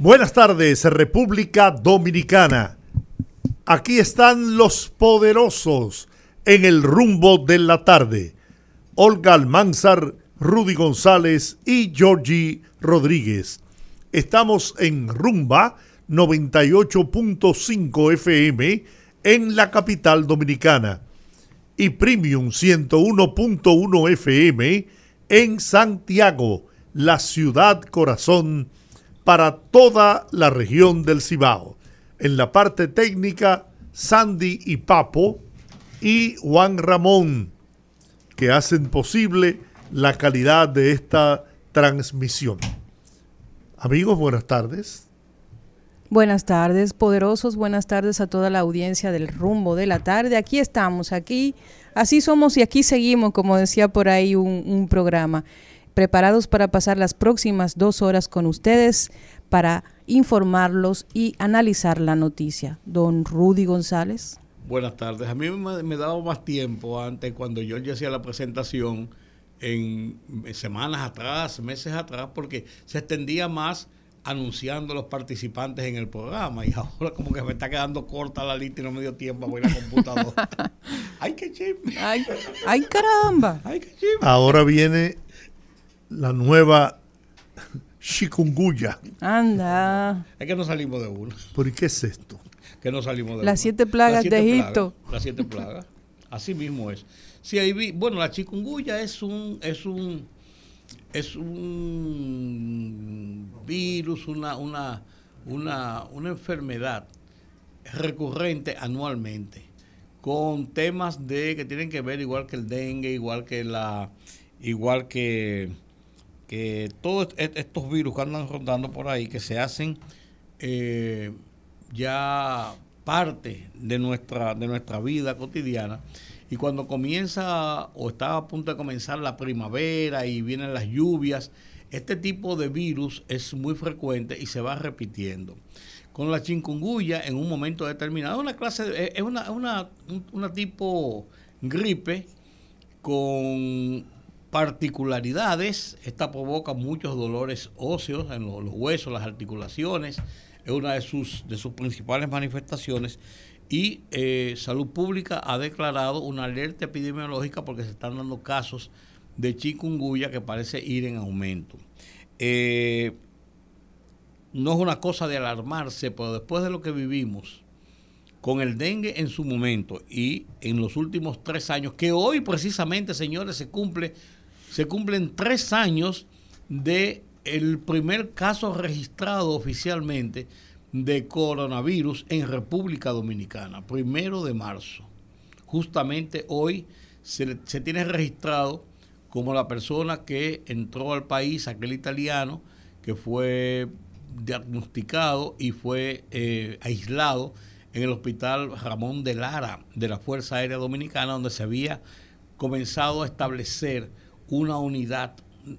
Buenas tardes, República Dominicana. Aquí están los poderosos en el rumbo de la tarde. Olga Almanzar, Rudy González y Georgie Rodríguez. Estamos en Rumba 98.5 FM en la capital dominicana y Premium 101.1 FM en Santiago, la ciudad corazón para toda la región del Cibao. En la parte técnica, Sandy y Papo y Juan Ramón, que hacen posible la calidad de esta transmisión. Amigos, buenas tardes. Buenas tardes, poderosos. Buenas tardes a toda la audiencia del rumbo de la tarde. Aquí estamos, aquí, así somos y aquí seguimos, como decía por ahí un, un programa preparados para pasar las próximas dos horas con ustedes para informarlos y analizar la noticia. Don Rudy González. Buenas tardes. A mí me, me daba más tiempo antes cuando yo ya hacía la presentación en semanas atrás, meses atrás, porque se extendía más anunciando los participantes en el programa y ahora como que me está quedando corta la lista y no me dio tiempo a ver la computadora. ¡Ay, qué chisme! ¡Ay, ay caramba! ¡Ay, qué chisme! Ahora viene la nueva chikungunya. Anda. Es que no salimos de uno. ¿Por qué es esto? Que no salimos de Las siete plagas de Egipto. las siete plagas. Así mismo es. Sí, ahí vi, bueno, la chikungunya es un, es un, es un virus, una, una, una, una enfermedad recurrente anualmente con temas de que tienen que ver igual que el dengue, igual que la, igual que que todos estos virus que andan rondando por ahí, que se hacen eh, ya parte de nuestra, de nuestra vida cotidiana, y cuando comienza o está a punto de comenzar la primavera y vienen las lluvias, este tipo de virus es muy frecuente y se va repitiendo. Con la chikungunya, en un momento determinado, una clase, es una, una, una tipo gripe con particularidades. Esta provoca muchos dolores óseos en los, huesos, las articulaciones. Es una de sus, de sus principales manifestaciones. Y eh, Salud Pública ha declarado una alerta epidemiológica porque se están dando casos de chikungunya que parece ir en aumento. Eh, no es una cosa de alarmarse, pero después de lo que vivimos con el dengue en su momento y en los últimos tres años, que hoy precisamente, señores, se cumple se cumplen tres años de primer caso registrado oficialmente de coronavirus en República Dominicana, primero de marzo. Justamente hoy se, se tiene registrado como la persona que entró al país, aquel italiano, que fue diagnosticado y fue eh, aislado en el hospital Ramón de Lara de la Fuerza Aérea Dominicana, donde se había comenzado a establecer una unidad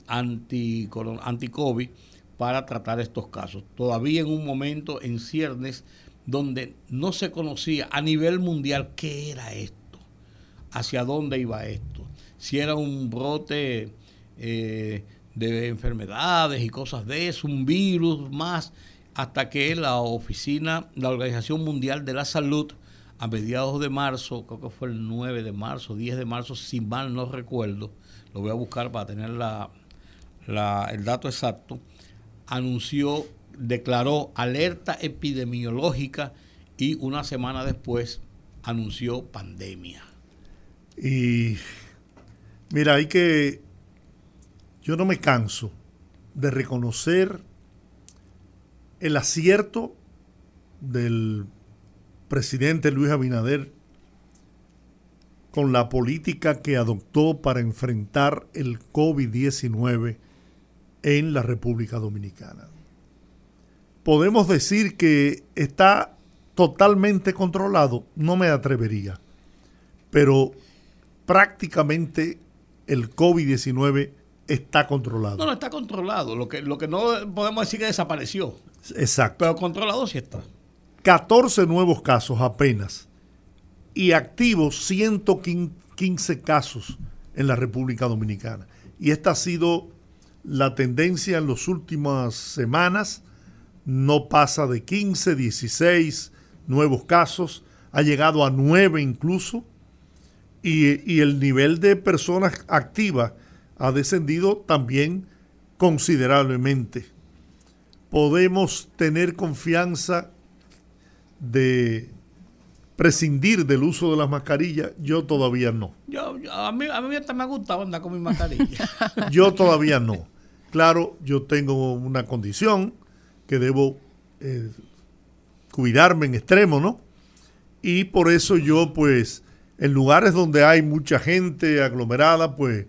anti-COVID para tratar estos casos. Todavía en un momento en ciernes donde no se conocía a nivel mundial qué era esto, hacia dónde iba esto, si era un brote eh, de enfermedades y cosas de eso, un virus más, hasta que la oficina, la Organización Mundial de la Salud, a mediados de marzo, creo que fue el 9 de marzo, 10 de marzo, si mal no recuerdo, lo voy a buscar para tener la, el dato exacto, anunció, declaró alerta epidemiológica y una semana después anunció pandemia. Y mira, hay que, yo no me canso de reconocer el acierto del presidente Luis Abinader con la política que adoptó para enfrentar el COVID-19 en la República Dominicana. podemos decir que está totalmente controlado, no me atrevería. Pero prácticamente el COVID-19 está controlado. No, no está controlado. Lo que, lo que no podemos decir que desapareció. Exacto. Pero controlado sí está. 14 nuevos casos apenas y activos 115 casos en la República Dominicana. Y esta ha sido la tendencia en las últimas semanas. No pasa de 15, 16 nuevos casos, ha llegado a 9 incluso, y, y el nivel de personas activas ha descendido también considerablemente. Podemos tener confianza de prescindir del uso de las mascarillas, yo todavía no. Yo, a, mí, a mí hasta me gustado andar con mi mascarilla. yo todavía no. Claro, yo tengo una condición que debo eh, cuidarme en extremo, ¿no? Y por eso yo, pues, en lugares donde hay mucha gente aglomerada, pues,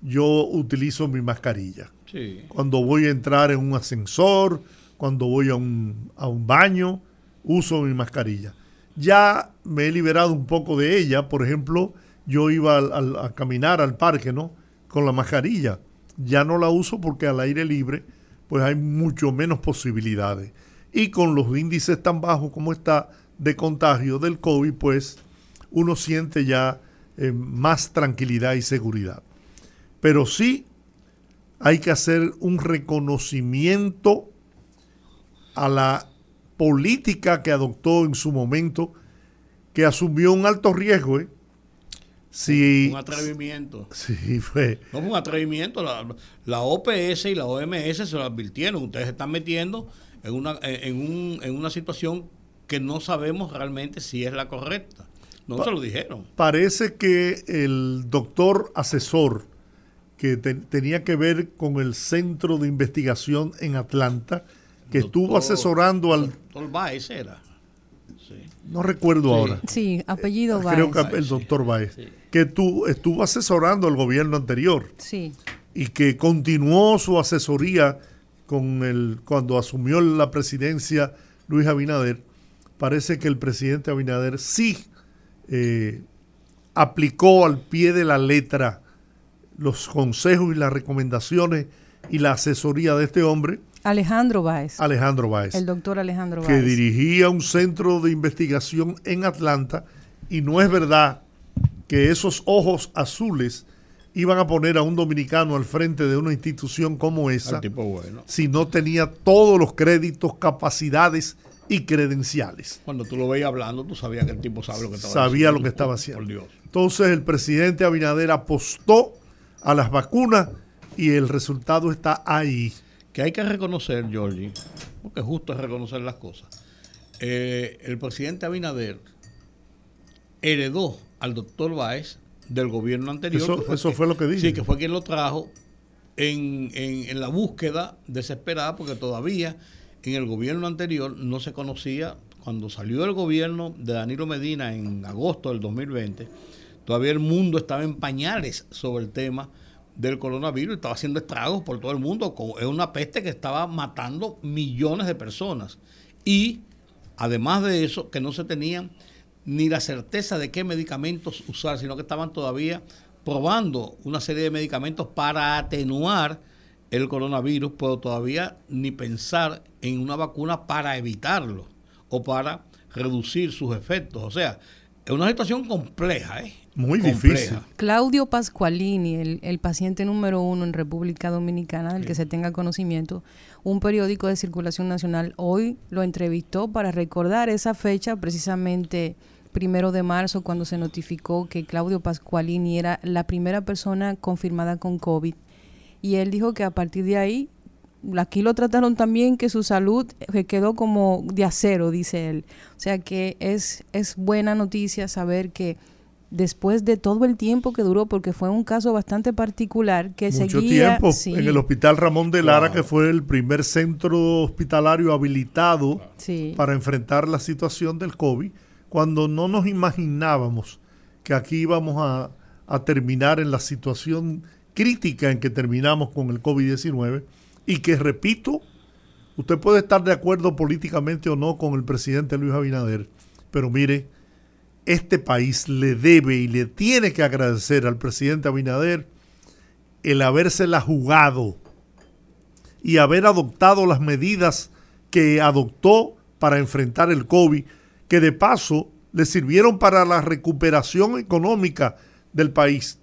yo utilizo mi mascarilla. Sí. Cuando voy a entrar en un ascensor, cuando voy a un, a un baño, uso mi mascarilla. Ya me he liberado un poco de ella, por ejemplo, yo iba a, caminar al parque, ¿no? Con la mascarilla. Ya no la uso porque al aire libre, pues hay mucho menos posibilidades. Y con los índices tan bajos como está de contagio del COVID, pues uno siente ya eh, más tranquilidad y seguridad. Pero sí hay que hacer un reconocimiento a la política que adoptó en su momento, que asumió un alto riesgo. ¿eh? un atrevimiento. Sí, fue. No fue un atrevimiento. La, OPS y la OMS se lo advirtieron. Ustedes están metiendo en una, en, un, en una situación que no sabemos realmente si es la correcta. No se lo dijeron. Parece que el doctor asesor que tenía que ver con el centro de investigación en Atlanta, que estuvo asesorando al... Doctor Baez era. No recuerdo ahora. Sí, apellido Baez. Creo que el doctor Baez. Que tú, estuvo asesorando al gobierno anterior. Sí. Y que continuó su asesoría con el, cuando asumió la presidencia Luis Abinader. Parece que el presidente Abinader sí eh, aplicó al pie de la letra los consejos y las recomendaciones y la asesoría de este hombre Alejandro Báez. Alejandro Báez. El doctor Alejandro Báez. Que dirigía un centro de investigación en Atlanta y no es verdad que esos ojos azules iban a poner a un dominicano al frente de una institución como esa si no tenía todos los créditos, capacidades y credenciales. Cuando tú lo veías hablando, tú sabías que el tipo sabía lo que estaba haciendo. Sabía lo que estaba haciendo. Entonces el presidente Abinader apostó a las vacunas y el resultado está ahí que hay que reconocer, Georgie, porque justo es reconocer las cosas. Eh, el presidente Abinader heredó al doctor Báez del gobierno anterior. Eso, fue, lo que dije. Sí, que fue quien lo trajo en, en, la búsqueda desesperada, porque todavía en el gobierno anterior no se conocía, cuando salió el gobierno de Danilo Medina en agosto del 2020, todavía el mundo estaba en pañales sobre el tema del coronavirus estaba haciendo estragos por todo el mundo. Es una peste que estaba matando millones de personas. Y además de eso, que no se tenían ni la certeza de qué medicamentos usar, sino que estaban todavía probando una serie de medicamentos para atenuar el coronavirus, pero todavía ni pensar en una vacuna para evitarlo o para reducir sus efectos. O sea, es una situación compleja, ¿eh? Muy difícil. Claudio Pascualini, el, paciente número uno en República Dominicana, del que se tenga conocimiento, un periódico de circulación nacional hoy lo entrevistó para recordar esa fecha, precisamente primero de marzo, cuando se notificó que Claudio Pascualini era la primera persona confirmada con COVID. Y él dijo que a partir de ahí, aquí lo trataron también que su salud quedó como de acero, dice él. O sea que es, es buena noticia saber que después de todo el tiempo que duró, porque fue un caso bastante particular que Mucho seguía... tiempo. En el Hospital Ramón de Lara, que fue el primer centro hospitalario habilitado para enfrentar la situación del COVID, cuando no nos imaginábamos que aquí íbamos a, a terminar en la situación crítica en que terminamos con el COVID-19 y que, repito, Usted puede estar de acuerdo políticamente o no con el presidente Luis Abinader, pero mire, este país le debe y le tiene que agradecer al presidente Abinader el habérsela jugado y haber adoptado las medidas que adoptó para enfrentar el COVID, que de paso le sirvieron para la recuperación económica del país,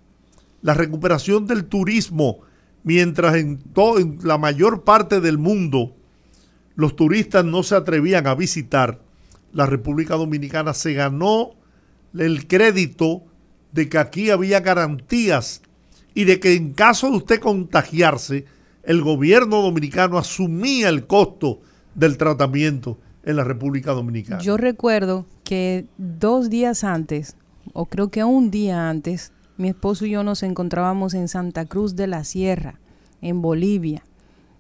la recuperación del turismo, mientras en, en la mayor parte del mundo los turistas no se atrevían a visitar, la República Dominicana. Se ganó el crédito de que aquí había garantías y de que en caso de usted contagiarse, el gobierno dominicano asumía el costo del tratamiento en la República Dominicana. Yo recuerdo que dos días antes, o creo que un día antes, mi esposo y yo nos encontrábamos en Santa Cruz de la Sierra, en Bolivia,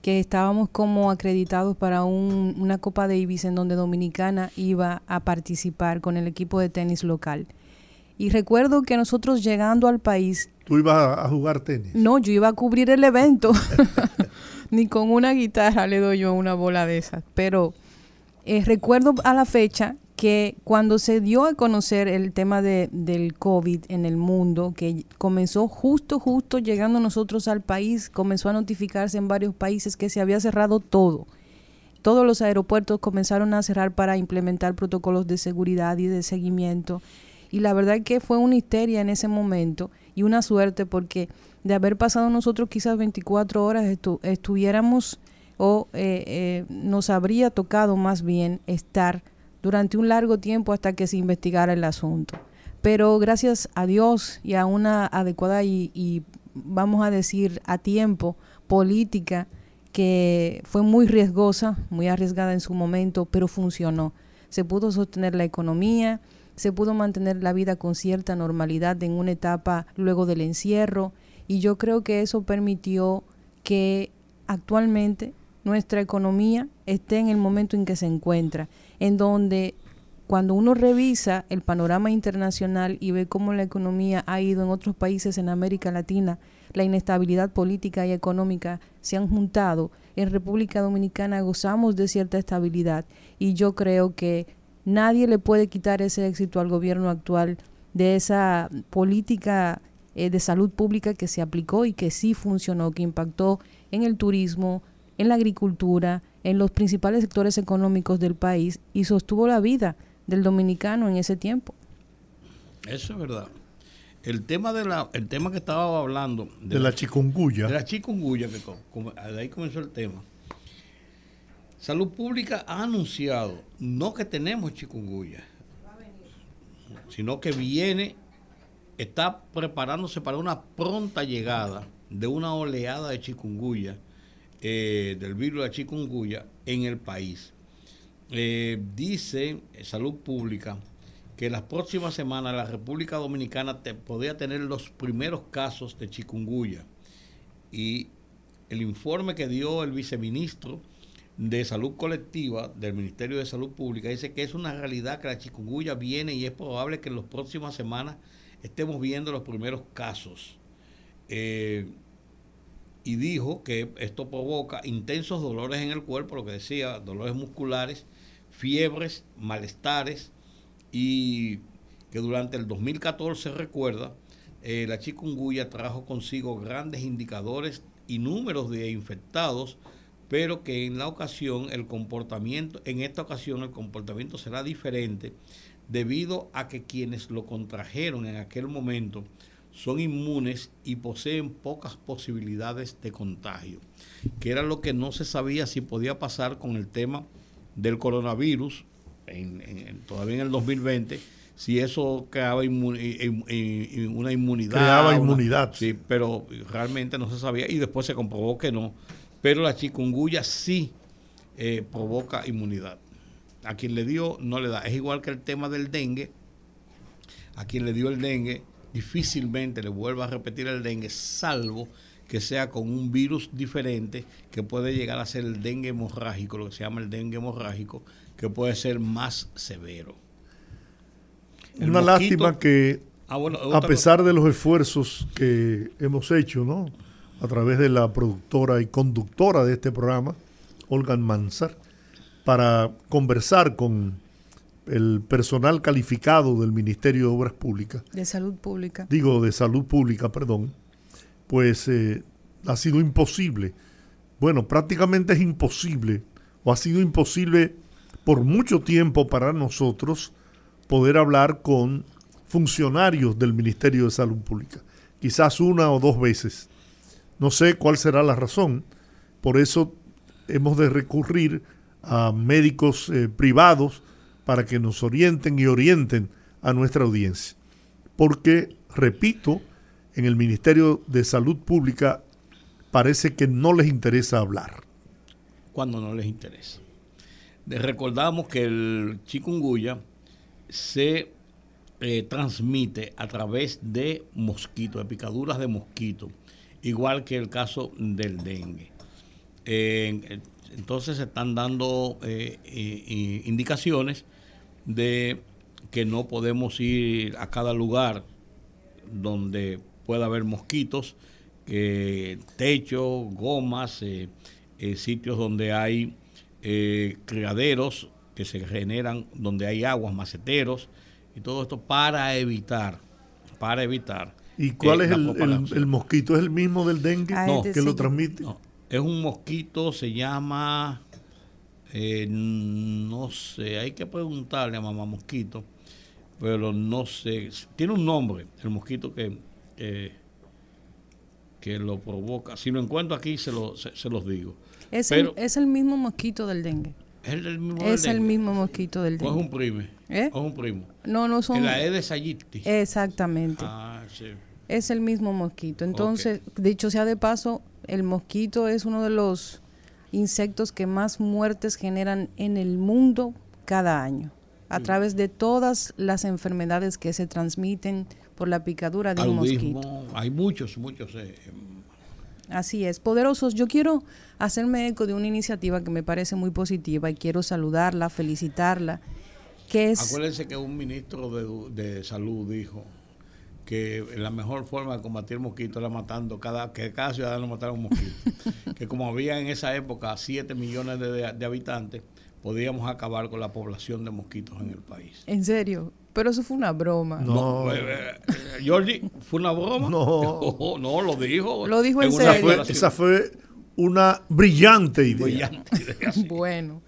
que estábamos como acreditados para una Copa de Ibis en donde Dominicana iba a participar con el equipo de tenis local. Y recuerdo que nosotros llegando al país... ¿Tú ibas a jugar tenis? No, yo iba a cubrir el evento. Ni con una guitarra le doy yo una bola de esas. Pero eh, recuerdo a la fecha que cuando se dio a conocer el tema de, del COVID en el mundo, que comenzó justo, justo llegando nosotros al país, comenzó a notificarse en varios países que se había cerrado todo. Todos los aeropuertos comenzaron a cerrar para implementar protocolos de seguridad y de seguimiento. Y la verdad que fue una histeria en ese momento y una suerte porque de haber pasado nosotros quizás 24 horas estuviéramos o eh, eh, nos habría tocado más bien estar durante un largo tiempo hasta que se investigara el asunto. Pero gracias a Dios y a una adecuada y, vamos a decir a tiempo política que fue muy riesgosa, muy arriesgada en su momento, pero funcionó. Se pudo sostener la economía, se pudo mantener la vida con cierta normalidad en una etapa luego del encierro y yo creo que eso permitió que actualmente nuestra economía esté en el momento en que se encuentra en donde cuando uno revisa el panorama internacional y ve cómo la economía ha ido en otros países en América Latina, la inestabilidad política y económica se han juntado. En República Dominicana gozamos de cierta estabilidad y yo creo que nadie le puede quitar ese éxito al gobierno actual de esa política eh, de salud pública que se aplicó y que sí funcionó, que impactó en el turismo, en la agricultura, en los principales sectores económicos del país y sostuvo la vida del dominicano en ese tiempo. Eso es verdad. El tema de la, el tema que estaba hablando de, la, chikungunya, de la chikungunya, que de ahí comenzó el tema. Salud Pública ha anunciado no que tenemos chikungunya, sino que viene, está preparándose para una pronta llegada de una oleada de chikungunya eh, del virus de chikungunya en el país. Eh, dice Salud Pública que las próximas semanas la República Dominicana te, podría tener los primeros casos de chikungunya. Y el informe que dio el viceministro de Salud Colectiva del Ministerio de Salud Pública dice que es una realidad que la chikungunya viene y es probable que en las próximas semanas estemos viendo los primeros casos. Eh, y dijo que esto provoca intensos dolores en el cuerpo, lo que decía, dolores musculares, fiebres, malestares y que durante el 2014, recuerda, eh, la chikungunya trajo consigo grandes indicadores y números de infectados, pero que en la ocasión el comportamiento, en esta ocasión el comportamiento será diferente debido a que quienes lo contrajeron en aquel momento son inmunes y poseen pocas posibilidades de contagio, que era lo que no se sabía si podía pasar con el tema del coronavirus, en, todavía en el 2020, si eso creaba una inmunidad. Creaba inmunidad. Sí, pero realmente no se sabía y después se comprobó que no. Pero la chikungunya sí eh, provoca inmunidad. A quien le dio, no le da. Es igual que el tema del dengue. A quien le dio el dengue, difícilmente le vuelva a repetir el dengue, salvo que sea con un virus diferente que puede llegar a ser el dengue hemorrágico, lo que se llama el dengue hemorrágico, que puede ser más severo. Una lástima que, ah, a pesar de los esfuerzos que hemos hecho, ¿no? A través de la productora y conductora de este programa, Olga Mansar, para conversar con el personal calificado del Ministerio de Obras Públicas. De Salud Pública. Digo, de Salud Pública, perdón. Pues eh, ha sido imposible. Bueno, prácticamente es imposible, o ha sido imposible por mucho tiempo para nosotros poder hablar con funcionarios del Ministerio de Salud Pública. Quizás una o dos veces. No sé cuál será la razón. Por eso hemos de recurrir a médicos eh, privados para que nos orienten y orienten a nuestra audiencia. Porque, repito, en el Ministerio de Salud Pública parece que no les interesa hablar. Cuando no les interesa. Recordamos que el chikungunya se eh, transmite a través de mosquitos, de picaduras de mosquitos, igual que el caso del dengue. entonces se están dando eh, indicaciones de que no podemos ir a cada lugar donde pueda haber mosquitos, eh, techo, gomas, eh, eh, sitios donde hay criaderos que se generan, donde hay aguas, maceteros, y todo esto para evitar, para evitar. ¿Y cuál es el, mosquito? ¿Es el mismo del dengue no, que lo transmite? es un mosquito, se llama eh, no sé, hay que preguntarle a mamá mosquito, pero no sé. Tiene un nombre, el mosquito que, que lo provoca. Si lo encuentro aquí, se, lo, se, los digo. Es, el, es el mismo mosquito del dengue. Es el mismo, es el mismo mosquito del dengue. ¿O es un primo? ¿Eh? ¿O es un primo? No, no son. La de Sayiti. Exactamente. Ah, sí. Es el mismo mosquito. Entonces, dicho sea de paso, el mosquito es uno de los insectos que más muertes generan en el mundo cada año, a través de todas las enfermedades que se transmiten por la picadura de un mosquito. Hay muchos, muchos. Eh, Así es, poderosos. Yo quiero hacerme eco de una iniciativa que me parece muy positiva y quiero saludarla, felicitarla. Que es... Acuérdense que un ministro de, de salud dijo que la mejor forma de combatir mosquitos era matando, cada, que cada ciudadano matara un mosquito. que como había en esa época 7 millones de, habitantes, podíamos acabar con la población de mosquitos en el país. ¿En serio? Pero eso fue una broma. No, eh, eh, Jordi, ¿fue una broma? No. no, lo dijo. Lo dijo en, serio. esa fue una brillante idea. Brillante idea bueno.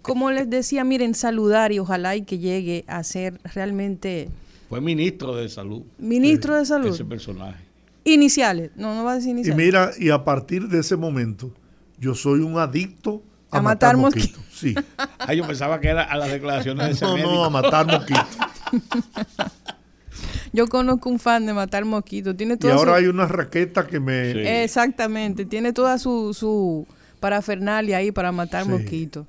Como les decía, miren, saludar y ojalá y que llegue a ser realmente fue ministro de salud. Ministro de salud. Ese personaje. Iniciales. No, no va a decir iniciales. Y mira, y a partir de ese momento, yo soy un adicto a, matar, mosquitos. Sí. ah, yo pensaba que era a las declaraciones de ese No, no, a matar mosquitos. Yo conozco un fan de matar mosquitos. Tiene y ahora hay una raqueta que me... Exactamente. Tiene toda su, su parafernalia ahí para matar mosquitos.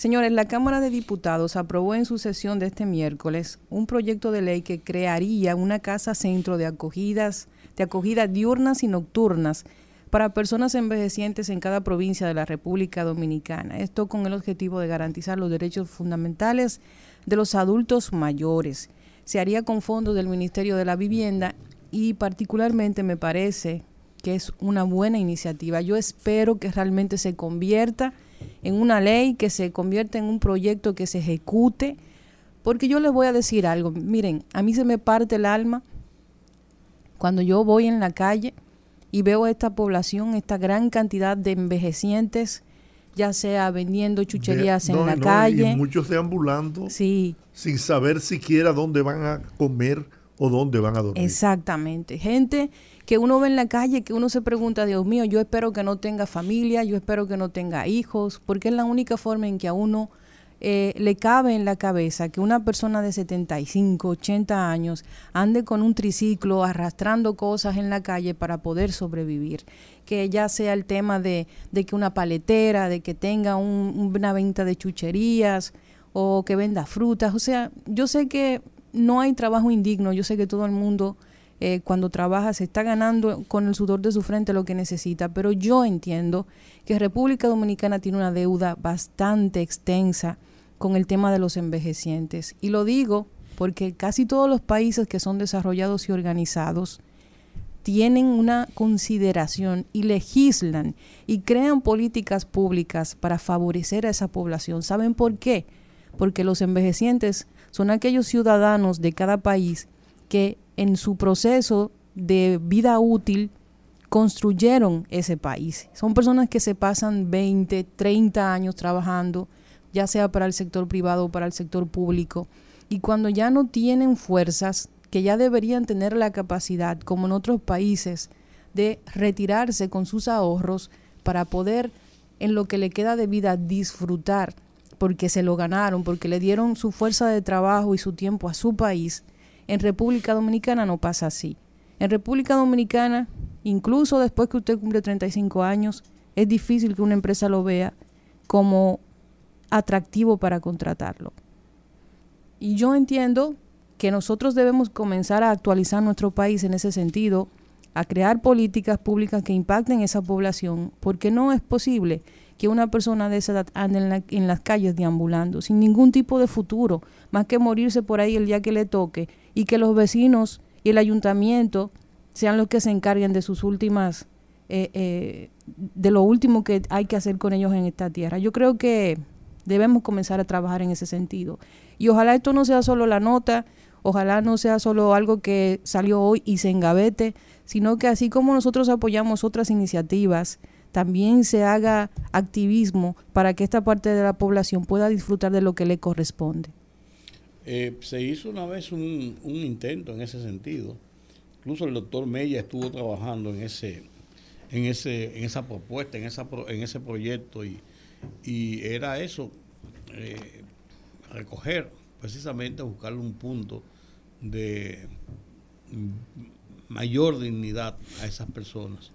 Señores, la Cámara de Diputados aprobó en su sesión de este miércoles un proyecto de ley que crearía una casa centro de acogidas, de acogidas diurnas y nocturnas para personas envejecientes en cada provincia de la República Dominicana. Esto con el objetivo de garantizar los derechos fundamentales de los adultos mayores. Se haría con fondos del Ministerio de la Vivienda y particularmente me parece que es una buena iniciativa. Yo espero que realmente se convierta en una ley, que se convierta en un proyecto que se ejecute, porque yo les voy a decir algo, miren, a mí se me parte el alma cuando yo voy en la calle y veo a esta población, esta gran cantidad de envejecientes, ya sea vendiendo chucherías en la calle. Y muchos deambulando sí. sin saber siquiera dónde van a comer o dónde van a dormir. Exactamente. Gente que uno ve en la calle, que uno se pregunta, Dios mío, yo espero que no tenga familia, yo espero que no tenga hijos, porque es la única forma en que a uno eh, le cabe en la cabeza que una persona de 75, 80 años ande con un triciclo arrastrando cosas en la calle para poder sobrevivir. Que ya sea el tema de, de que una paletera, de que tenga una venta de chucherías o que venda frutas. O sea, yo sé que no hay trabajo indigno, yo sé que todo el mundo eh, cuando trabaja se está ganando con el sudor de su frente lo que necesita, pero yo entiendo que República Dominicana tiene una deuda bastante extensa con el tema de los envejecientes. Y lo digo porque casi todos los países que son desarrollados y organizados tienen una consideración y legislan y crean políticas públicas para favorecer a esa población. ¿Saben por qué? Porque los envejecientes son aquellos ciudadanos de cada país que en su proceso de vida útil construyeron ese país. Son personas que se pasan 20, 30 años trabajando, ya sea para el sector privado o para el sector público, y cuando ya no tienen fuerzas, que ya deberían tener la capacidad, como en otros países, de retirarse con sus ahorros para poder, en lo que le queda de vida, disfrutar, porque se lo ganaron, porque le dieron su fuerza de trabajo y su tiempo a su país, en República Dominicana no pasa así. En República Dominicana incluso después que usted cumple 35 años, es difícil que una empresa lo vea como atractivo para contratarlo. Y yo entiendo que nosotros debemos comenzar a actualizar nuestro país en ese sentido, a crear políticas públicas que impacten esa población, porque no es posible que una persona de esa edad ande en, en, las calles deambulando, sin ningún tipo de futuro, más que morirse por ahí el día que le toque, y que los vecinos y el ayuntamiento sean los que se encarguen de sus últimas, eh, eh, de lo último que hay que hacer con ellos en esta tierra. Yo creo que debemos comenzar a trabajar en ese sentido. Y ojalá esto no sea solo la nota, ojalá no sea solo algo que salió hoy y se engavete, sino que así como nosotros apoyamos otras iniciativas, también se haga activismo para que esta parte de la población pueda disfrutar de lo que le corresponde. Eh, se hizo una vez un, un intento en ese sentido Incluso el doctor Mella estuvo trabajando en ese, en ese, en esa propuesta, en esa en ese proyecto y, y era eso, eh, recoger, precisamente buscarle un punto de mayor dignidad a esas personas.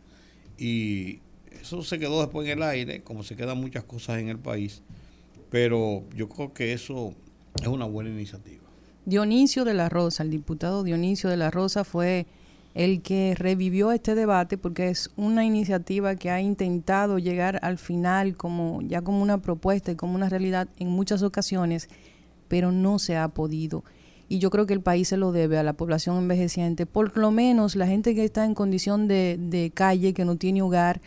Y eso se quedó después en el aire, como se quedan muchas cosas en el país, pero yo creo que eso es una buena iniciativa. Dionisio de la Rosa, el diputado Dionisio de la Rosa fue el que revivió este debate porque es una iniciativa que ha intentado llegar al final como ya como una propuesta y como una realidad en muchas ocasiones, pero no se ha podido. Y yo creo que el país se lo debe a la población envejeciente, por lo menos la gente que está en condición de, de calle, que no tiene hogar,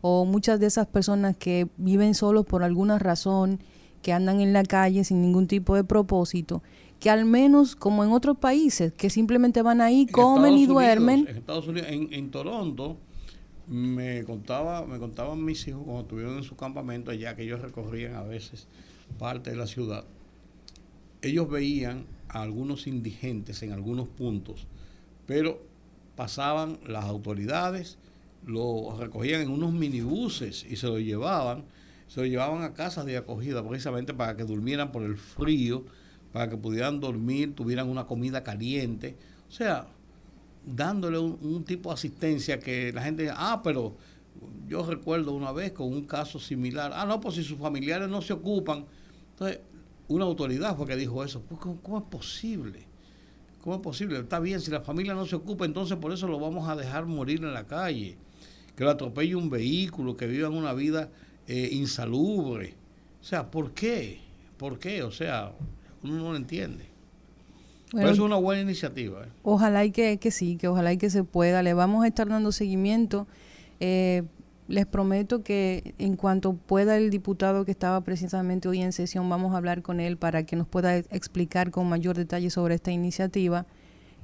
o muchas de esas personas que viven solos por alguna razón, que andan en la calle sin ningún tipo de propósito que al menos como en otros países, que simplemente van ahí, comen y duermen. En Estados Unidos, en, Toronto, me contaba, me contaban mis hijos cuando estuvieron en su campamento allá, que ellos recorrían a veces parte de la ciudad. Ellos veían a algunos indigentes en algunos puntos, pero pasaban las autoridades, lo recogían en unos minibuses y se lo llevaban, se lo llevaban a casas de acogida precisamente para que durmieran por el frío para que pudieran dormir, tuvieran una comida caliente. O sea, dándole un, tipo de asistencia que la gente, ah, pero yo recuerdo una vez con un caso similar, ah, no, pues si sus familiares no se ocupan. Entonces, una autoridad fue que dijo eso. Pues, ¿cómo, es posible? ¿Cómo es posible? Está bien, si la familia no se ocupa, entonces por eso lo vamos a dejar morir en la calle. Que lo atropelle un vehículo, que vivan una vida eh, insalubre. O sea, ¿por qué? ¿Por qué? O sea, uno no lo entiende. Pero es una buena iniciativa. ¿eh? Ojalá y que, sí, que ojalá y que se pueda. Le vamos a estar dando seguimiento. Eh, les prometo que en cuanto pueda el diputado que estaba precisamente hoy en sesión, vamos a hablar con él para que nos pueda explicar con mayor detalle sobre esta iniciativa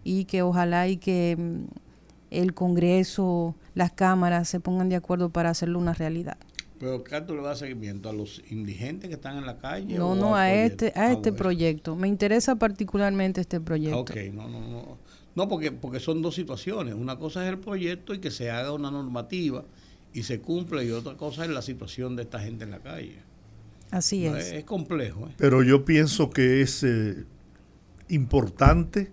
y que ojalá y que mm, el Congreso, las cámaras se pongan de acuerdo para hacerlo una realidad. Pero ¿qué tú le das seguimiento? ¿A los indigentes que están en la calle? No, no, a este, a ah, este proyecto. Me interesa particularmente este proyecto. ok, no, no, no. No, porque, porque son dos situaciones. Una cosa es el proyecto y que se haga una normativa y se cumpla, y otra cosa es la situación de esta gente en la calle. Así es. es. complejo. ¿eh? Pero yo pienso que es eh, importante,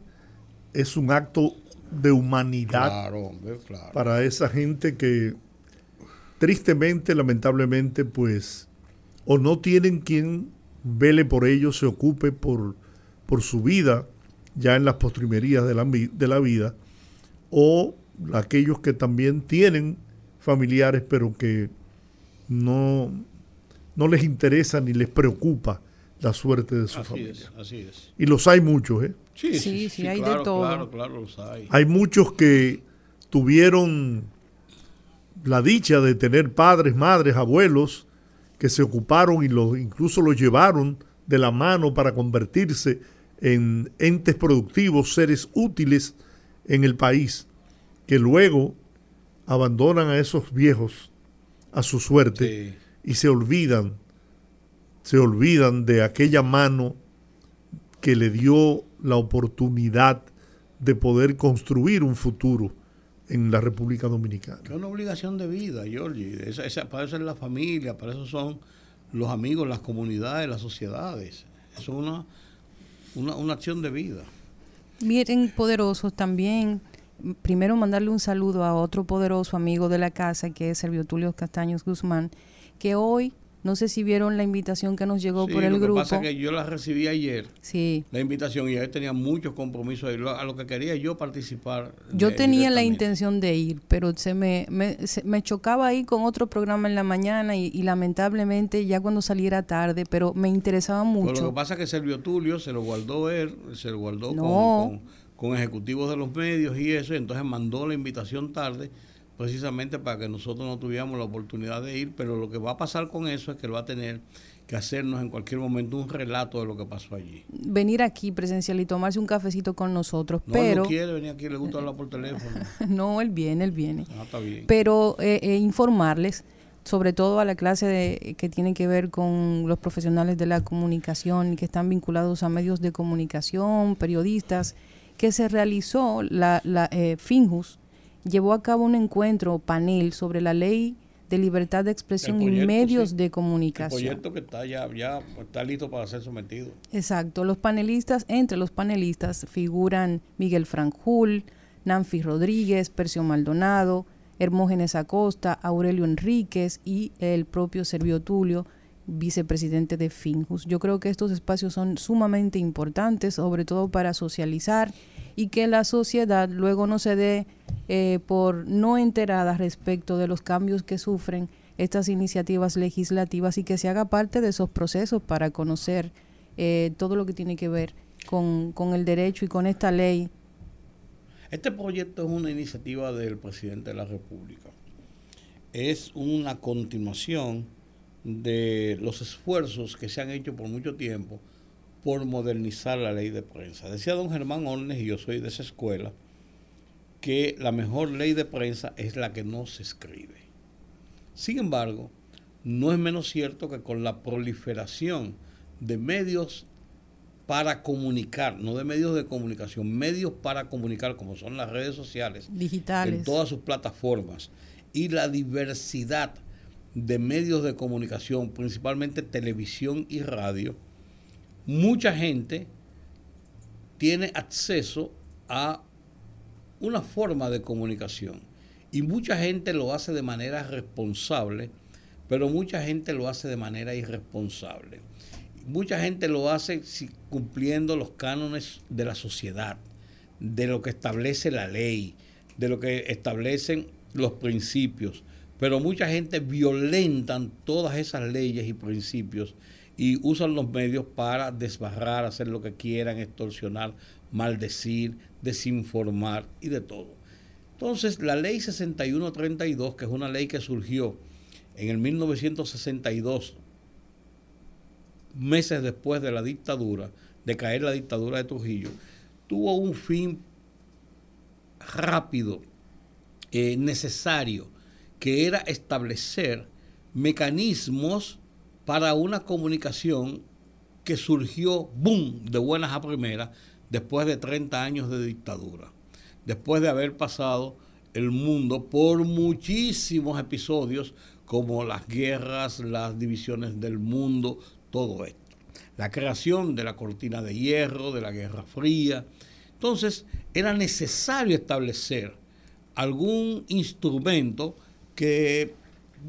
es un acto de humanidad para esa gente que tristemente, lamentablemente, pues, o no tienen quien vele por ellos, se ocupe por, por su vida, ya en las postrimerías de la, de la vida, o aquellos que también tienen familiares, pero que no, no les interesa ni les preocupa la suerte de su familia. así es. Y los hay muchos, ¿eh? Sí, sí, sí, hay de todo. Claro, claro, los hay. Hay muchos que tuvieron la dicha de tener padres, madres, abuelos que se ocuparon y los, incluso los llevaron de la mano para convertirse en entes productivos, seres útiles en el país, que luego abandonan a esos viejos a su suerte y se olvidan, se olvidan de aquella mano que le dio la oportunidad de poder construir un futuro en la República Dominicana. Es una obligación de vida, Georgie. para eso es la familia, para eso son los amigos, las comunidades, las sociedades. Eso es una, una, una acción de vida. Miren, poderosos también. Primero mandarle un saludo a otro poderoso amigo de la casa que es Servio Tulio Castaños Guzmán, que hoy no sé si vieron la invitación que nos llegó por el lo grupo. Lo que pasa es que yo la recibí ayer. Sí. La invitación y ayer tenía muchos compromisos a lo que quería yo participar. Yo tenía la intención de ir, pero se me, me, chocaba ahí con otro programa en la mañana y, lamentablemente ya cuando saliera tarde, pero me interesaba mucho. lo que pasa es que Servio Tulio se lo guardó él, se lo guardó con, con ejecutivos de los medios y eso, y entonces mandó la invitación tarde precisamente para que nosotros no tuviéramos la oportunidad de ir, pero lo que va a pasar con eso es que él va a tener que hacernos en cualquier momento un relato de lo que pasó allí. Venir aquí presencial y tomarse un cafecito con nosotros, no, pero... No quiere venir aquí, le gusta hablar por teléfono. no, él viene, él viene. Ah, está bien. Pero eh, eh, informarles, sobre todo a la clase de, que tiene que ver con los profesionales de la comunicación que están vinculados a medios de comunicación, periodistas, que se realizó la, la eh, Finjus, llevó a cabo un encuentro, panel, sobre la ley de libertad de expresión y medios de comunicación. El proyecto que está ya, ya está listo para ser sometido. Exacto. Los panelistas, entre los panelistas figuran Miguel Franjul, Nanfi Rodríguez, Percio Maldonado, Hermógenes Acosta, Aurelio Enríquez y el propio Servio Tulio, vicepresidente de Finjus. Yo creo que estos espacios son sumamente importantes, sobre todo para socializar y que la sociedad luego no se dé eh, por no enterada respecto de los cambios que sufren estas iniciativas legislativas y que se haga parte de esos procesos para conocer eh, todo lo que tiene que ver con, con el derecho y con esta ley. Este proyecto es una iniciativa del presidente de la República. Es una continuación de los esfuerzos que se han hecho por mucho tiempo por modernizar la ley de prensa. Decía don Germán Ornes, y yo soy de esa escuela, que la mejor ley de prensa es la que no se escribe. Sin embargo, no es menos cierto que con la proliferación de medios para comunicar, no de medios de comunicación, medios para comunicar como son las redes sociales, digitales, en todas sus plataformas, y la diversidad de medios de comunicación, principalmente televisión y radio, mucha gente tiene acceso a una forma de comunicación y mucha gente lo hace de manera responsable, pero mucha gente lo hace de manera irresponsable. Mucha gente lo hace cumpliendo los cánones de la sociedad, de lo que establece la ley, de lo que establecen los principios, pero mucha gente violentan todas esas leyes y principios y usan los medios para desbarrar, hacer lo que quieran, extorsionar, maldecir, desinformar y de todo. Entonces, la ley 6132, que es una ley que surgió en el 1962, meses después de la dictadura, de caer la dictadura de Trujillo, tuvo un fin rápido, eh, necesario, que era establecer mecanismos para una comunicación que surgió, boom, de buenas a primeras, después de 30 años de dictadura, después de haber pasado el mundo por muchísimos episodios como las guerras, las divisiones del mundo, todo esto. La creación de la cortina de hierro, de la Guerra Fría. Entonces, era necesario establecer algún instrumento que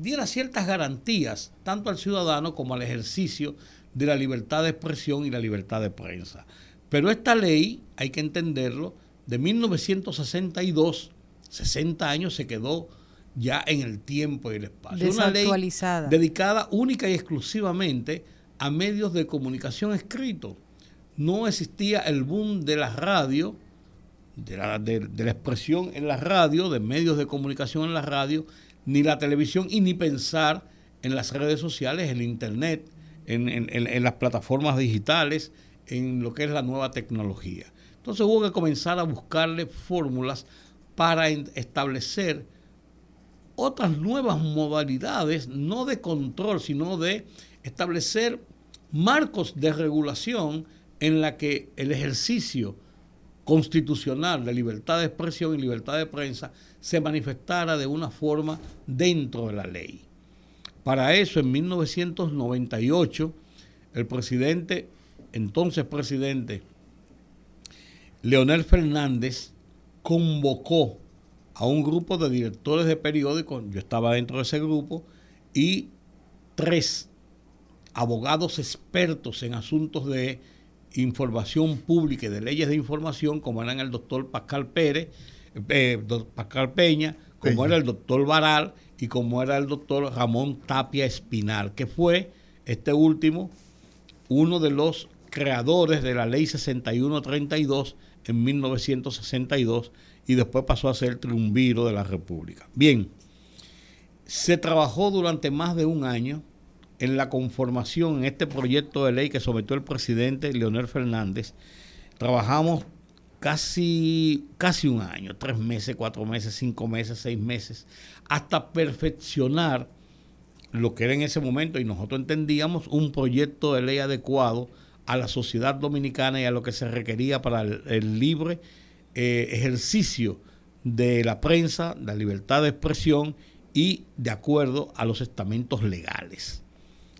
diera ciertas garantías tanto al ciudadano como al ejercicio de la libertad de expresión y la libertad de prensa. Pero esta ley, hay que entenderlo, de 1962, 60 años se quedó ya en el tiempo y el espacio. Una ley dedicada única y exclusivamente a medios de comunicación escritos. No existía el boom de la radio de la, de, la expresión en la radio, de medios de comunicación en la radio, ni la televisión y ni pensar en las redes sociales, en internet, en, en, las plataformas digitales, en lo que es la nueva tecnología. Entonces hubo que comenzar a buscarle fórmulas para establecer otras nuevas modalidades, no de control, sino de establecer marcos de regulación en la que el ejercicio constitucional de libertad de expresión y libertad de prensa se manifestara de una forma dentro de la ley. Para eso, en 1998, el presidente, entonces presidente, Leonel Fernández, convocó a un grupo de directores de periódicos, yo estaba dentro de ese grupo, y tres abogados expertos en asuntos de información pública y de leyes de información, como eran el doctor Pascal Pérez, eh, Pascal Peña, como era el doctor Baral y como era el doctor Ramón Tapia Espinal, que fue este último uno de los creadores de la ley 6132 en 1962 y después pasó a ser triunviro de la República. Bien, se trabajó durante más de un año en la conformación, en este proyecto de ley que sometió el presidente Leonel Fernández. Trabajamos casi, casi un año, tres meses, cuatro meses, cinco meses, seis meses, hasta perfeccionar lo que era en ese momento, y nosotros entendíamos un proyecto de ley adecuado a la sociedad dominicana y a lo que se requería para el, libre eh, ejercicio de la prensa, la libertad de expresión y de acuerdo a los estamentos legales.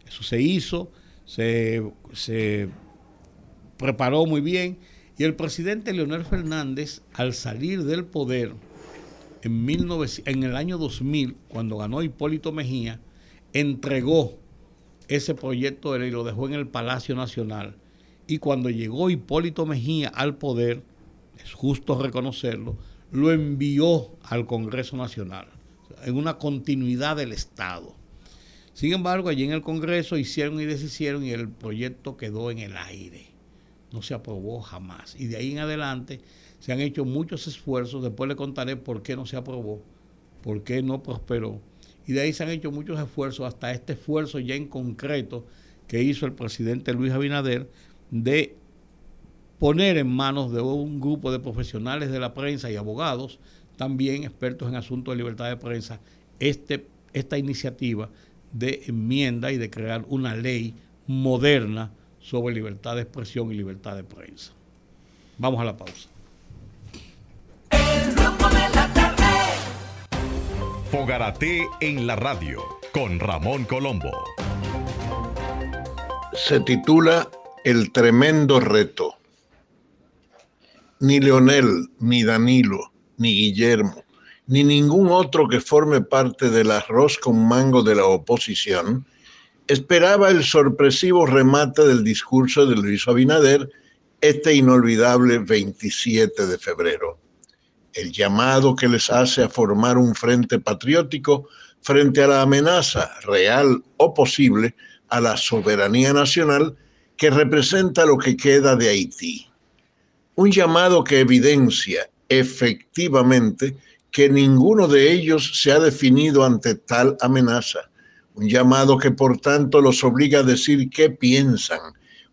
Eso se hizo, se, preparó muy bien y el presidente Leonel Fernández, al salir del poder en, en el año 2000, cuando ganó Hipólito Mejía, entregó ese proyecto de ley, lo dejó en el Palacio Nacional. Y cuando llegó Hipólito Mejía al poder, es justo reconocerlo, lo envió al Congreso Nacional, en una continuidad del Estado. Sin embargo, allí en el Congreso hicieron y deshicieron y el proyecto quedó en el aire. No se aprobó jamás. Y de ahí en adelante se han hecho muchos esfuerzos. Después le contaré por qué no se aprobó, por qué no prosperó y de ahí se han hecho muchos esfuerzos, hasta este esfuerzo ya en concreto que hizo el presidente Luis Abinader de poner en manos de un grupo de profesionales de la prensa y abogados, también expertos en asuntos de libertad de prensa, este, esta iniciativa de enmienda y de crear una ley moderna sobre libertad de expresión y libertad de prensa. Vamos a la pausa. Fogarate en la radio con Ramón Colombo. Se titula El tremendo reto. Ni Leonel, ni Danilo, ni Guillermo, ni ningún otro que forme parte del arroz con mango de la oposición esperaba el sorpresivo remate del discurso de Luis Abinader este inolvidable 27 de febrero el llamado que les hace a formar un frente patriótico frente a la amenaza real o posible a la soberanía nacional que representa lo que queda de Haití. Un llamado que evidencia efectivamente que ninguno de ellos se ha definido ante tal amenaza. Un llamado que por tanto los obliga a decir qué piensan,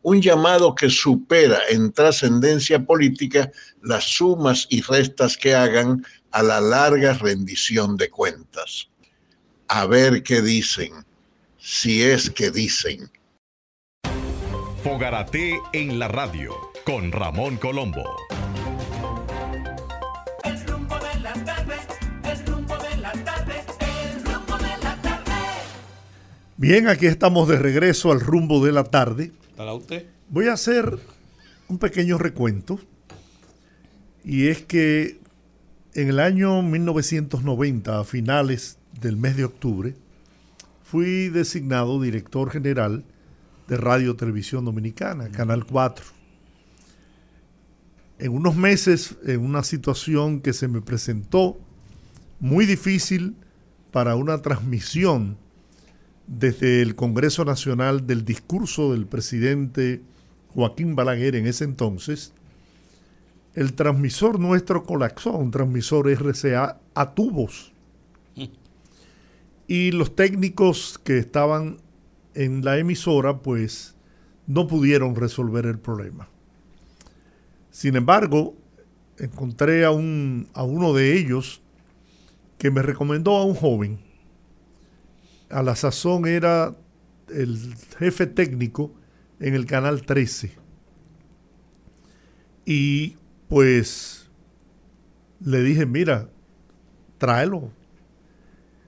un llamado que supera en trascendencia política las sumas y restas que hagan a la larga rendición de cuentas. A ver qué dicen, si es que dicen. Fogarate en la radio con Ramón Colombo. Bien, aquí estamos de regreso al rumbo de la tarde Voy a hacer un pequeño recuento. Y es que en el año 1990, a finales del mes de octubre, fui designado director general de Radio Televisión Dominicana, Canal 4. En unos meses, en una situación que se me presentó muy difícil para una transmisión desde el Congreso Nacional del discurso del presidente Joaquín Balaguer en ese entonces, el transmisor nuestro colapsó, un transmisor RCA a tubos. Y los técnicos que estaban en la emisora, pues no pudieron resolver el problema. Sin embargo, encontré a, un, a uno de ellos que me recomendó a un joven. A la sazón era el jefe técnico en el canal 13. Y pues le dije, mira, tráelo.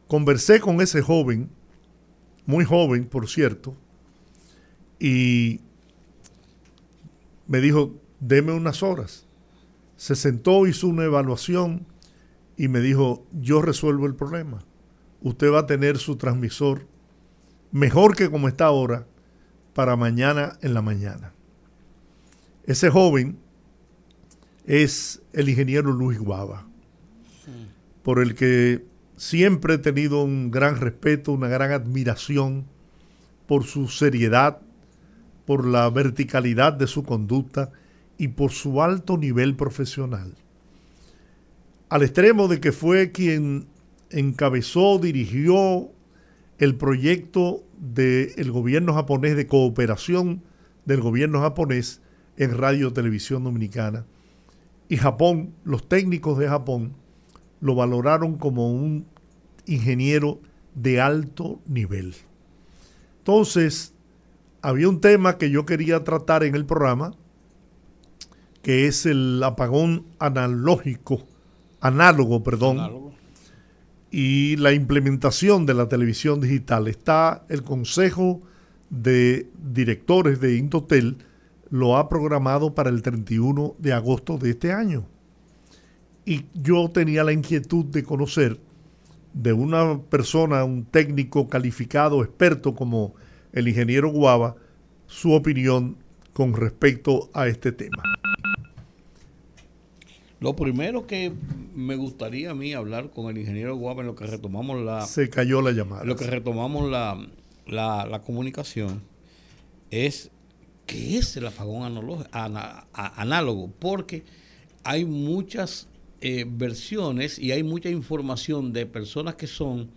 Conversé con ese joven, muy joven, por cierto, y me dijo, deme unas horas. Se sentó, hizo una evaluación y me dijo, yo resuelvo el problema. Usted va a tener su transmisor mejor que como está ahora para mañana en la mañana. Ese joven es el ingeniero Luis Guava, por el que siempre he tenido un gran respeto, una gran admiración por su seriedad, por la verticalidad de su conducta y por su alto nivel profesional. Al extremo de que fue quien encabezó, dirigió el proyecto del gobierno japonés de cooperación del gobierno japonés en Radio Televisión Dominicana. Y Japón, los técnicos de Japón, lo valoraron como un ingeniero de alto nivel. Entonces, había un tema que yo quería tratar en el programa, que es el apagón analógico, análogo, perdón, y la implementación de la televisión digital. Está el Consejo de Directores de Intotel, lo ha programado para el 31 de agosto de este año. Y yo tenía la inquietud de conocer de una persona, un técnico calificado, experto como el ingeniero Guava, su opinión con respecto a este tema. Lo primero que me gustaría a mí hablar con el ingeniero Guava en lo que retomamos la... Se cayó la llamada. lo que retomamos la, la, comunicación es qué es el apagón análogo, porque hay muchas eh, versiones y hay mucha información de personas que son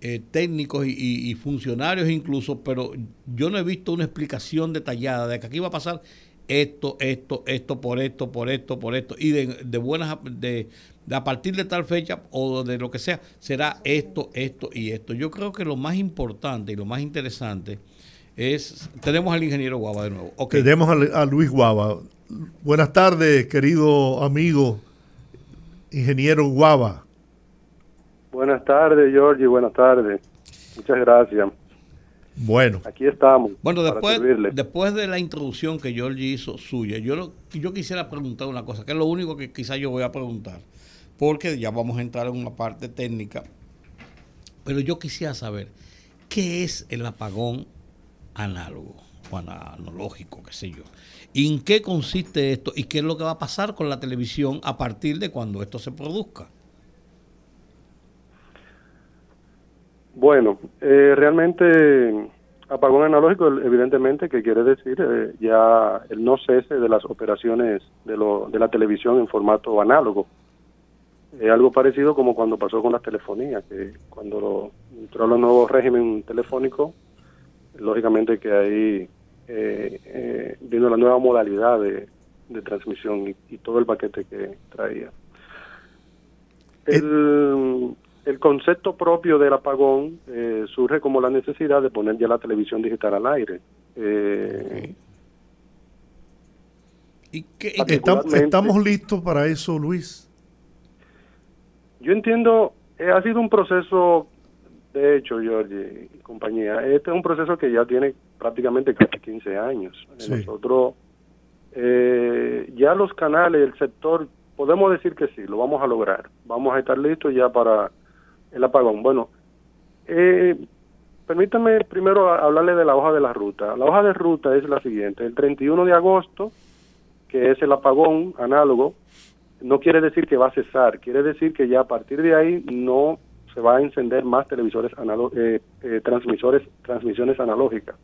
eh, técnicos y, funcionarios incluso, pero yo no he visto una explicación detallada de que aquí va a pasar esto, esto, esto, por esto, por esto, por esto, y de, buenas, de, a partir de tal fecha o de lo que sea, será esto, esto y esto. Yo creo que lo más importante y lo más interesante es, tenemos al ingeniero Guava de nuevo. Tenemos a, Luis Guava. Buenas tardes, querido amigo, ingeniero Guava. Buenas tardes, Georgie, buenas tardes. Muchas gracias. Bueno. Aquí estamos. Bueno, después, después de la introducción que Georgie hizo suya, yo, yo quisiera preguntar una cosa, que es lo único que quizás yo voy a preguntar, porque ya vamos a entrar en una parte técnica, pero yo quisiera saber, ¿qué es el apagón análogo o analógico, qué sé yo? ¿En qué consiste esto y qué es lo que va a pasar con la televisión a partir de cuando esto se produzca? Bueno, eh, realmente apagón analógico, evidentemente, que quiere decir eh, ya el no cese de las operaciones de, lo, de la televisión en formato análogo. Es algo parecido como cuando pasó con las telefonías, que cuando entró el nuevo régimen telefónico, lógicamente que ahí eh, vino la nueva modalidad de, transmisión y, y, todo el paquete que traía. El, el concepto propio del apagón eh, surge como la necesidad de poner ya la televisión digital al aire. Eh, ¿Y ¿Estamos, listos para eso, Luis? Yo entiendo, eh, ha sido un proceso, de hecho, George y compañía, este es un proceso que ya tiene prácticamente casi 15 años. Nosotros, ya los canales, el sector, podemos decir que sí, lo vamos a lograr. Vamos a estar listos ya para el apagón. Bueno, eh, permítame primero hablarle de la hoja de la ruta. La hoja de ruta es la siguiente. El 31 de agosto, que es el apagón análogo, no quiere decir que va a cesar, quiere decir que ya a partir de ahí no se va a encender más televisores eh, eh, transmisores transmisiones analógicas.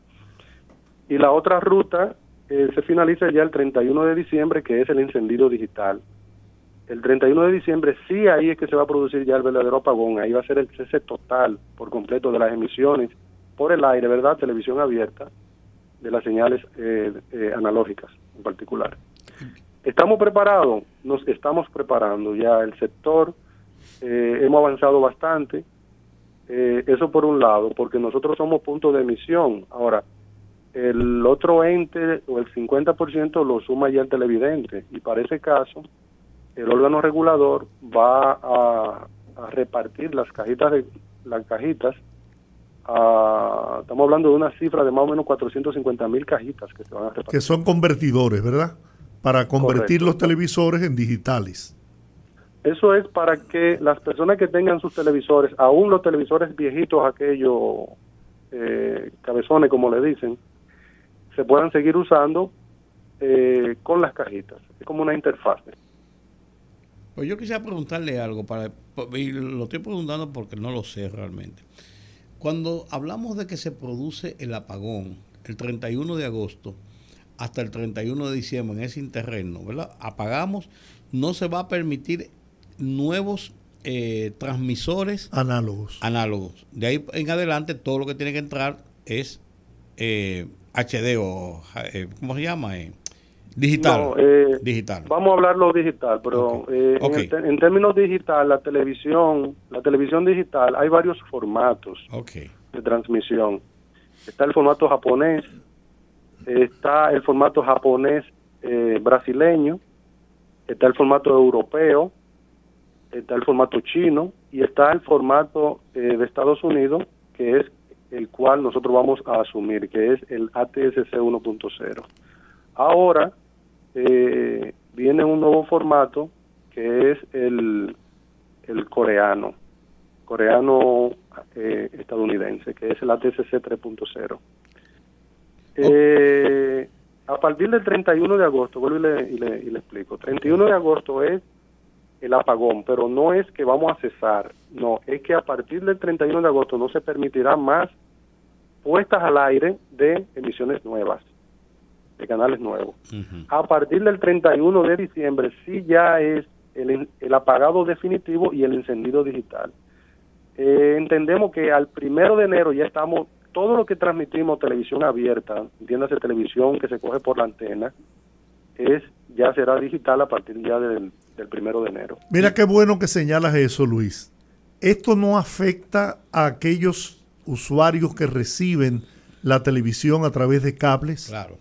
Y la otra ruta eh, se finaliza ya el 31 de diciembre, que es el encendido digital. El 31 de diciembre sí ahí es que se va a producir ya el verdadero apagón, ahí va a ser el cese total por completo de las emisiones por el aire, ¿verdad? Televisión abierta, de las señales eh, eh, analógicas en particular. ¿Estamos preparados? Nos estamos preparando ya el sector, eh, hemos avanzado bastante, eso por un lado, porque nosotros somos punto de emisión. Ahora, el otro ente o el 50% lo suma ya el televidente y para ese caso el órgano regulador va a, repartir las cajitas de las cajitas estamos hablando de una cifra de más o menos 450 mil cajitas que se van a repartir. Que son convertidores, ¿verdad? Para convertir los televisores en digitales. Eso es para que las personas que tengan sus televisores, aún los televisores viejitos, aquellos eh, cabezones como le dicen, se puedan seguir usando eh, con las cajitas. Es como una interfaz. Pues yo quisiera preguntarle algo, para, y lo estoy preguntando porque no lo sé realmente. Cuando hablamos de que se produce el apagón el 31 de agosto hasta el 31 de diciembre en ese interreno, ¿verdad? Apagamos, no se va a permitir nuevos eh, transmisores análogos. Análogos. De ahí en adelante todo lo que tiene que entrar es eh, HD o, eh, ¿cómo se llama? Eh, digital. Eh, digital. Vamos a hablarlo digital, pero En, términos digital, la televisión, la televisión digital, hay varios formatos de transmisión. Está el formato japonés, está el formato japonés brasileño, está el formato europeo, está el formato chino y está el formato de Estados Unidos, que es el cual nosotros vamos a asumir, que es el ATSC 1.0. Ahora eh, viene un nuevo formato que es el, el coreano, coreano eh, estadounidense, que es el ATSC 3.0. Eh, a partir del 31 de agosto, vuelvo y le, y le, y le explico, 31 de agosto es el apagón, pero no es que vamos a cesar, no, es que a partir del 31 de agosto no se permitirá más puestas al aire de emisiones nuevas, de canales nuevos. A partir del 31 de diciembre sí ya es el, el apagado definitivo y el encendido digital. Eh, entendemos que al primero de enero ya estamos, todo lo que transmitimos televisión abierta, entiéndase televisión que se coge por la antena, es ya será digital a partir ya del, del primero de enero. Mira qué bueno que señalas eso, Luis. Esto no afecta a aquellos usuarios que reciben la televisión a través de cables? Claro.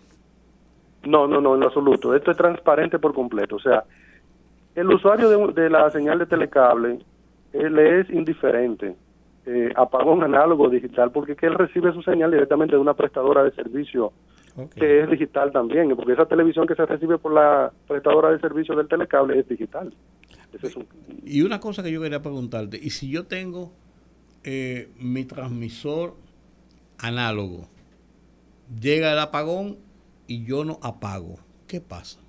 No, no, no, en absoluto. Esto es transparente por completo. O sea, el usuario de, la señal de telecable él es indiferente. Eh, apagón análogo digital, porque que él recibe su señal directamente de una prestadora de servicio que es digital también, porque esa televisión que se recibe por la prestadora de servicio del telecable es digital. Y una cosa que yo quería preguntarte, y si yo tengo eh, mi transmisor análogo. Llega el apagón y yo no apago. ¿Qué pasa?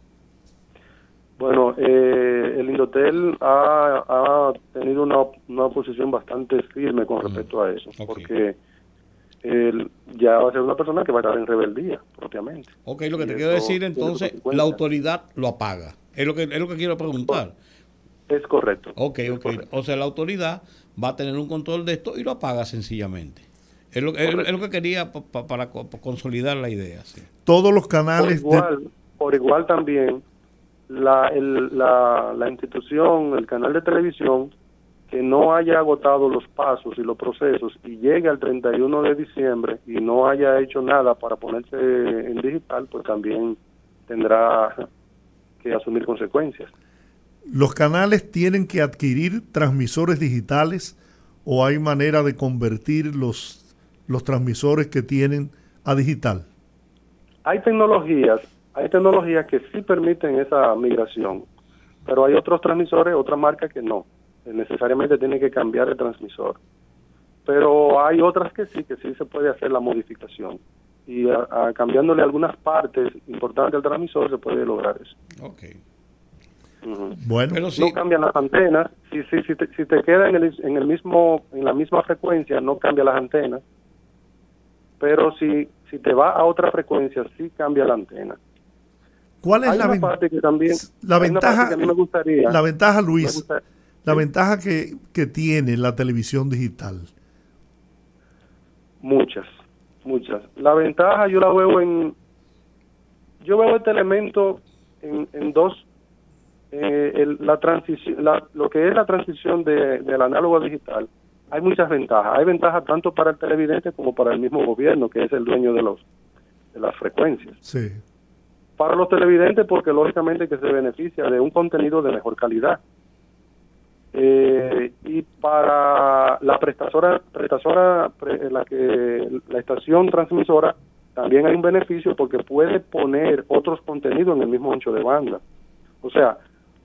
Bueno, eh, el Indotel ha, tenido una, una, posición bastante firme con respecto a eso, porque él ya va a ser una persona que va a estar en rebeldía, propiamente. Ok, lo que te quiero decir entonces, la autoridad lo apaga. Es lo que, es lo que quiero preguntar. Es correcto. Ok, ok. O sea, la autoridad va a tener un control de esto y lo apaga sencillamente. Es lo, que quería para consolidar la idea. Todos los canales. Por igual, por igual también, la, la, la institución, el canal de televisión, que no haya agotado los pasos y los procesos y llegue al 31 de diciembre y no haya hecho nada para ponerse en digital, pues también tendrá que asumir consecuencias. ¿Los canales tienen que adquirir transmisores digitales o hay manera de convertir los, los transmisores que tienen a digital? Hay tecnologías, hay tecnologías que sí permiten esa migración, pero hay otros transmisores, otras marcas que no. Necesariamente tienen que cambiar el transmisor. Pero hay otras que sí, que sí se puede hacer la modificación. Y cambiándole algunas partes importantes al transmisor se puede lograr eso. Okay. Bueno, Pero no cambian las antenas. Si, si, si, te, si te queda en el, en el mismo en la misma frecuencia, no cambia las antenas. Pero si, si te va a otra frecuencia, sí cambia la antena. ¿Cuál es la, parte que también, la ventaja? Que a mí me gustaría, la ventaja, Luis, la ventaja que, que tiene la televisión digital. Muchas, muchas. La ventaja yo la veo en, yo veo este elemento en, en dos eh, la transición, lo que es la transición de, del análogo a digital, hay muchas ventajas. Hay ventajas tanto para el televidente como para el mismo gobierno, que es el dueño de los de las frecuencias. Sí. Para los televidentes, porque lógicamente que se beneficia de un contenido de mejor calidad. Eh, y para la prestadora, prestadora la que la estación transmisora, también hay un beneficio porque puede poner otros contenidos en el mismo ancho de banda. O sea,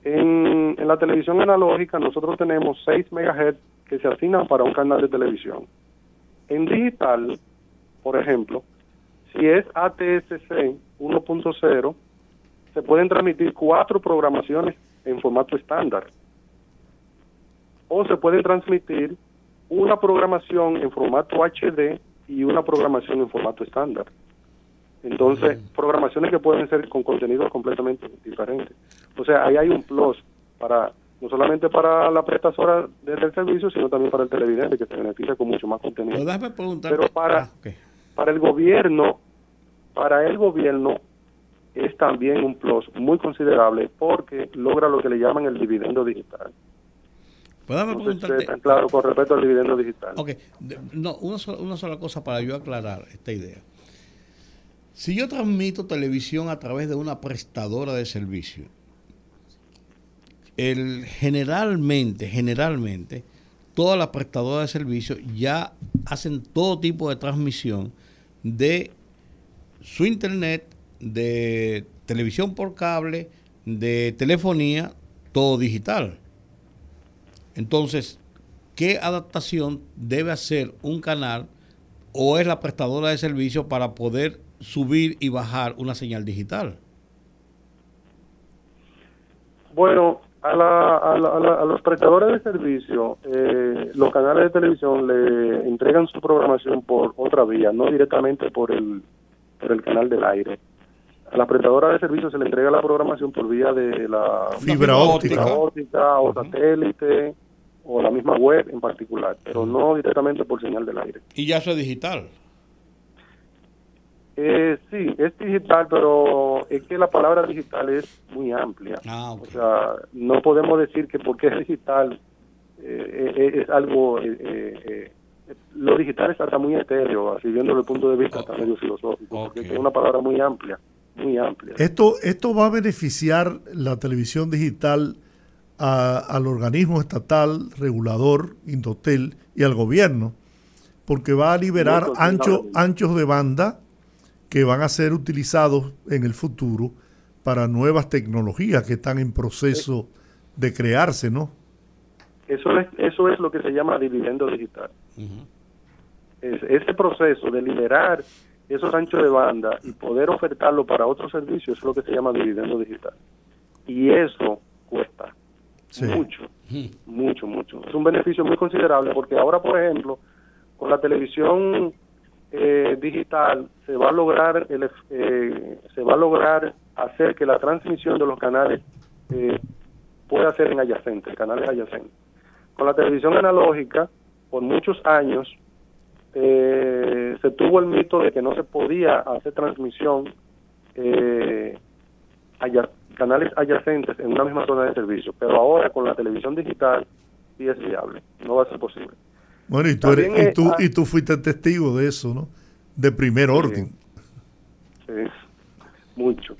en, la televisión analógica nosotros tenemos 6 MHz que se asignan para un canal de televisión. En digital, por ejemplo, si es ATSC 1.0, se pueden transmitir cuatro programaciones en formato estándar. O se puede transmitir una programación en formato HD y una programación en formato estándar. Entonces, programaciones que pueden ser con contenidos completamente diferentes. O sea, ahí hay un plus para no solamente para la prestadora del servicio, sino también para el televidente que se beneficia con mucho más contenido. Pero para, ah, para el gobierno, para el gobierno es también un plus muy considerable porque logra lo que le llaman el dividendo digital. claro con respecto al dividendo digital. Ok, no, una una sola cosa para yo aclarar esta idea. Si yo transmito televisión a través de una prestadora de servicio, el, generalmente, generalmente, todas las prestadoras de servicio ya hacen todo tipo de transmisión de su internet, de televisión por cable, de telefonía, todo digital. Entonces, ¿qué adaptación debe hacer un canal o es la prestadora de servicio para poder subir y bajar una señal digital? Bueno, a, la, a, los prestadores de servicio, eh, los canales de televisión le entregan su programación por otra vía, no directamente por el, por el canal del aire. A la prestadora de servicio se le entrega la programación por vía de la fibra óptica, o satélite o la misma web en particular, pero no directamente por señal del aire. ¿Y ya eso es digital? Eh, sí, es digital, pero es que la palabra digital es muy amplia. Ah, o sea, no podemos decir que porque es digital eh, eh, es algo... Eh, lo digital está muy etéreo, así viendo el punto de vista okay. medio filosófico, porque es una palabra muy amplia, muy amplia. Esto, esto va a beneficiar la televisión digital al organismo estatal regulador, Indotel, y al gobierno, porque va a liberar ancho, anchos de banda que van a ser utilizados en el futuro para nuevas tecnologías que están en proceso de crearse, ¿no? Eso es, eso es lo que se llama dividendo digital. ese proceso de liberar esos anchos de banda y poder ofertarlo para otros servicios es lo que se llama dividendo digital. Y eso cuesta mucho, mucho, mucho. Es un beneficio muy considerable porque ahora, por ejemplo, con la televisión eh, digital se va a lograr el, eh, se va a lograr hacer que la transmisión de los canales eh, pueda ser en adyacentes, canales adyacentes. Con la televisión analógica, por muchos años, se tuvo el mito de que no se podía hacer transmisión eh, canales adyacentes en una misma zona de servicio, pero ahora con la televisión digital sí es viable, no va a ser posible. Bueno, y tú, y, tú, y tú fuiste testigo de eso, ¿no? De primer orden. Sí, mucho.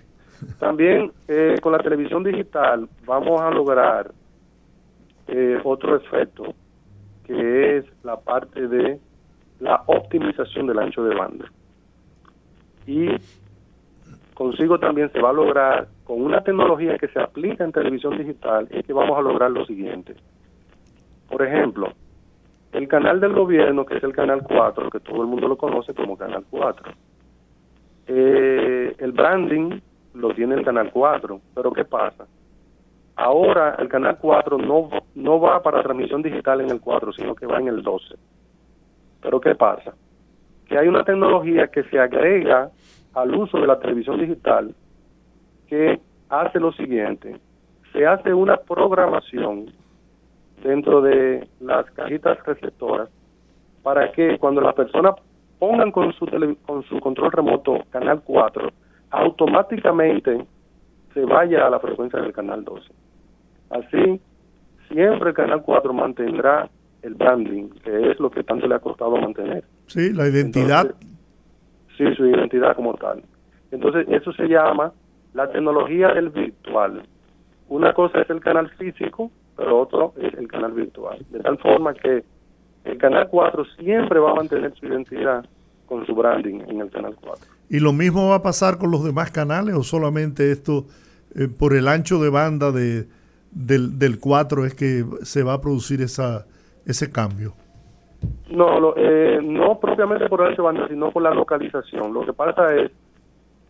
También eh, con la televisión digital vamos a lograr eh, otro efecto, que es la parte de la optimización del ancho de banda. Y consigo también se va a lograr con una tecnología que se aplica en televisión digital, es que vamos a lograr lo siguiente. Por ejemplo, el canal del gobierno, que es el canal 4, que todo el mundo lo conoce como canal 4. Eh, el branding lo tiene el canal 4, pero ¿qué pasa? Ahora el canal 4 no, no va para transmisión digital en el 4, sino que va en el 12. Pero ¿qué pasa? Que hay una tecnología que se agrega al uso de la televisión digital que hace lo siguiente, se hace una programación dentro de las cajitas receptoras para que cuando las personas pongan con su, con su control remoto canal 4, automáticamente se vaya a la frecuencia del canal 12. Así, siempre el canal 4 mantendrá el branding, que es lo que tanto le ha costado mantener. Sí, la identidad. sí, su identidad como tal. Entonces, eso se llama la tecnología del virtual. Una cosa es el canal físico, pero otro es el canal virtual. De tal forma que el canal 4 siempre va a mantener su identidad con su branding en el canal 4. ¿Y lo mismo va a pasar con los demás canales o solamente esto eh, por el ancho de banda de, del, del 4 es que se va a producir esa, ese cambio? No, eh, no propiamente por el ancho de banda, sino por la localización. Lo que pasa es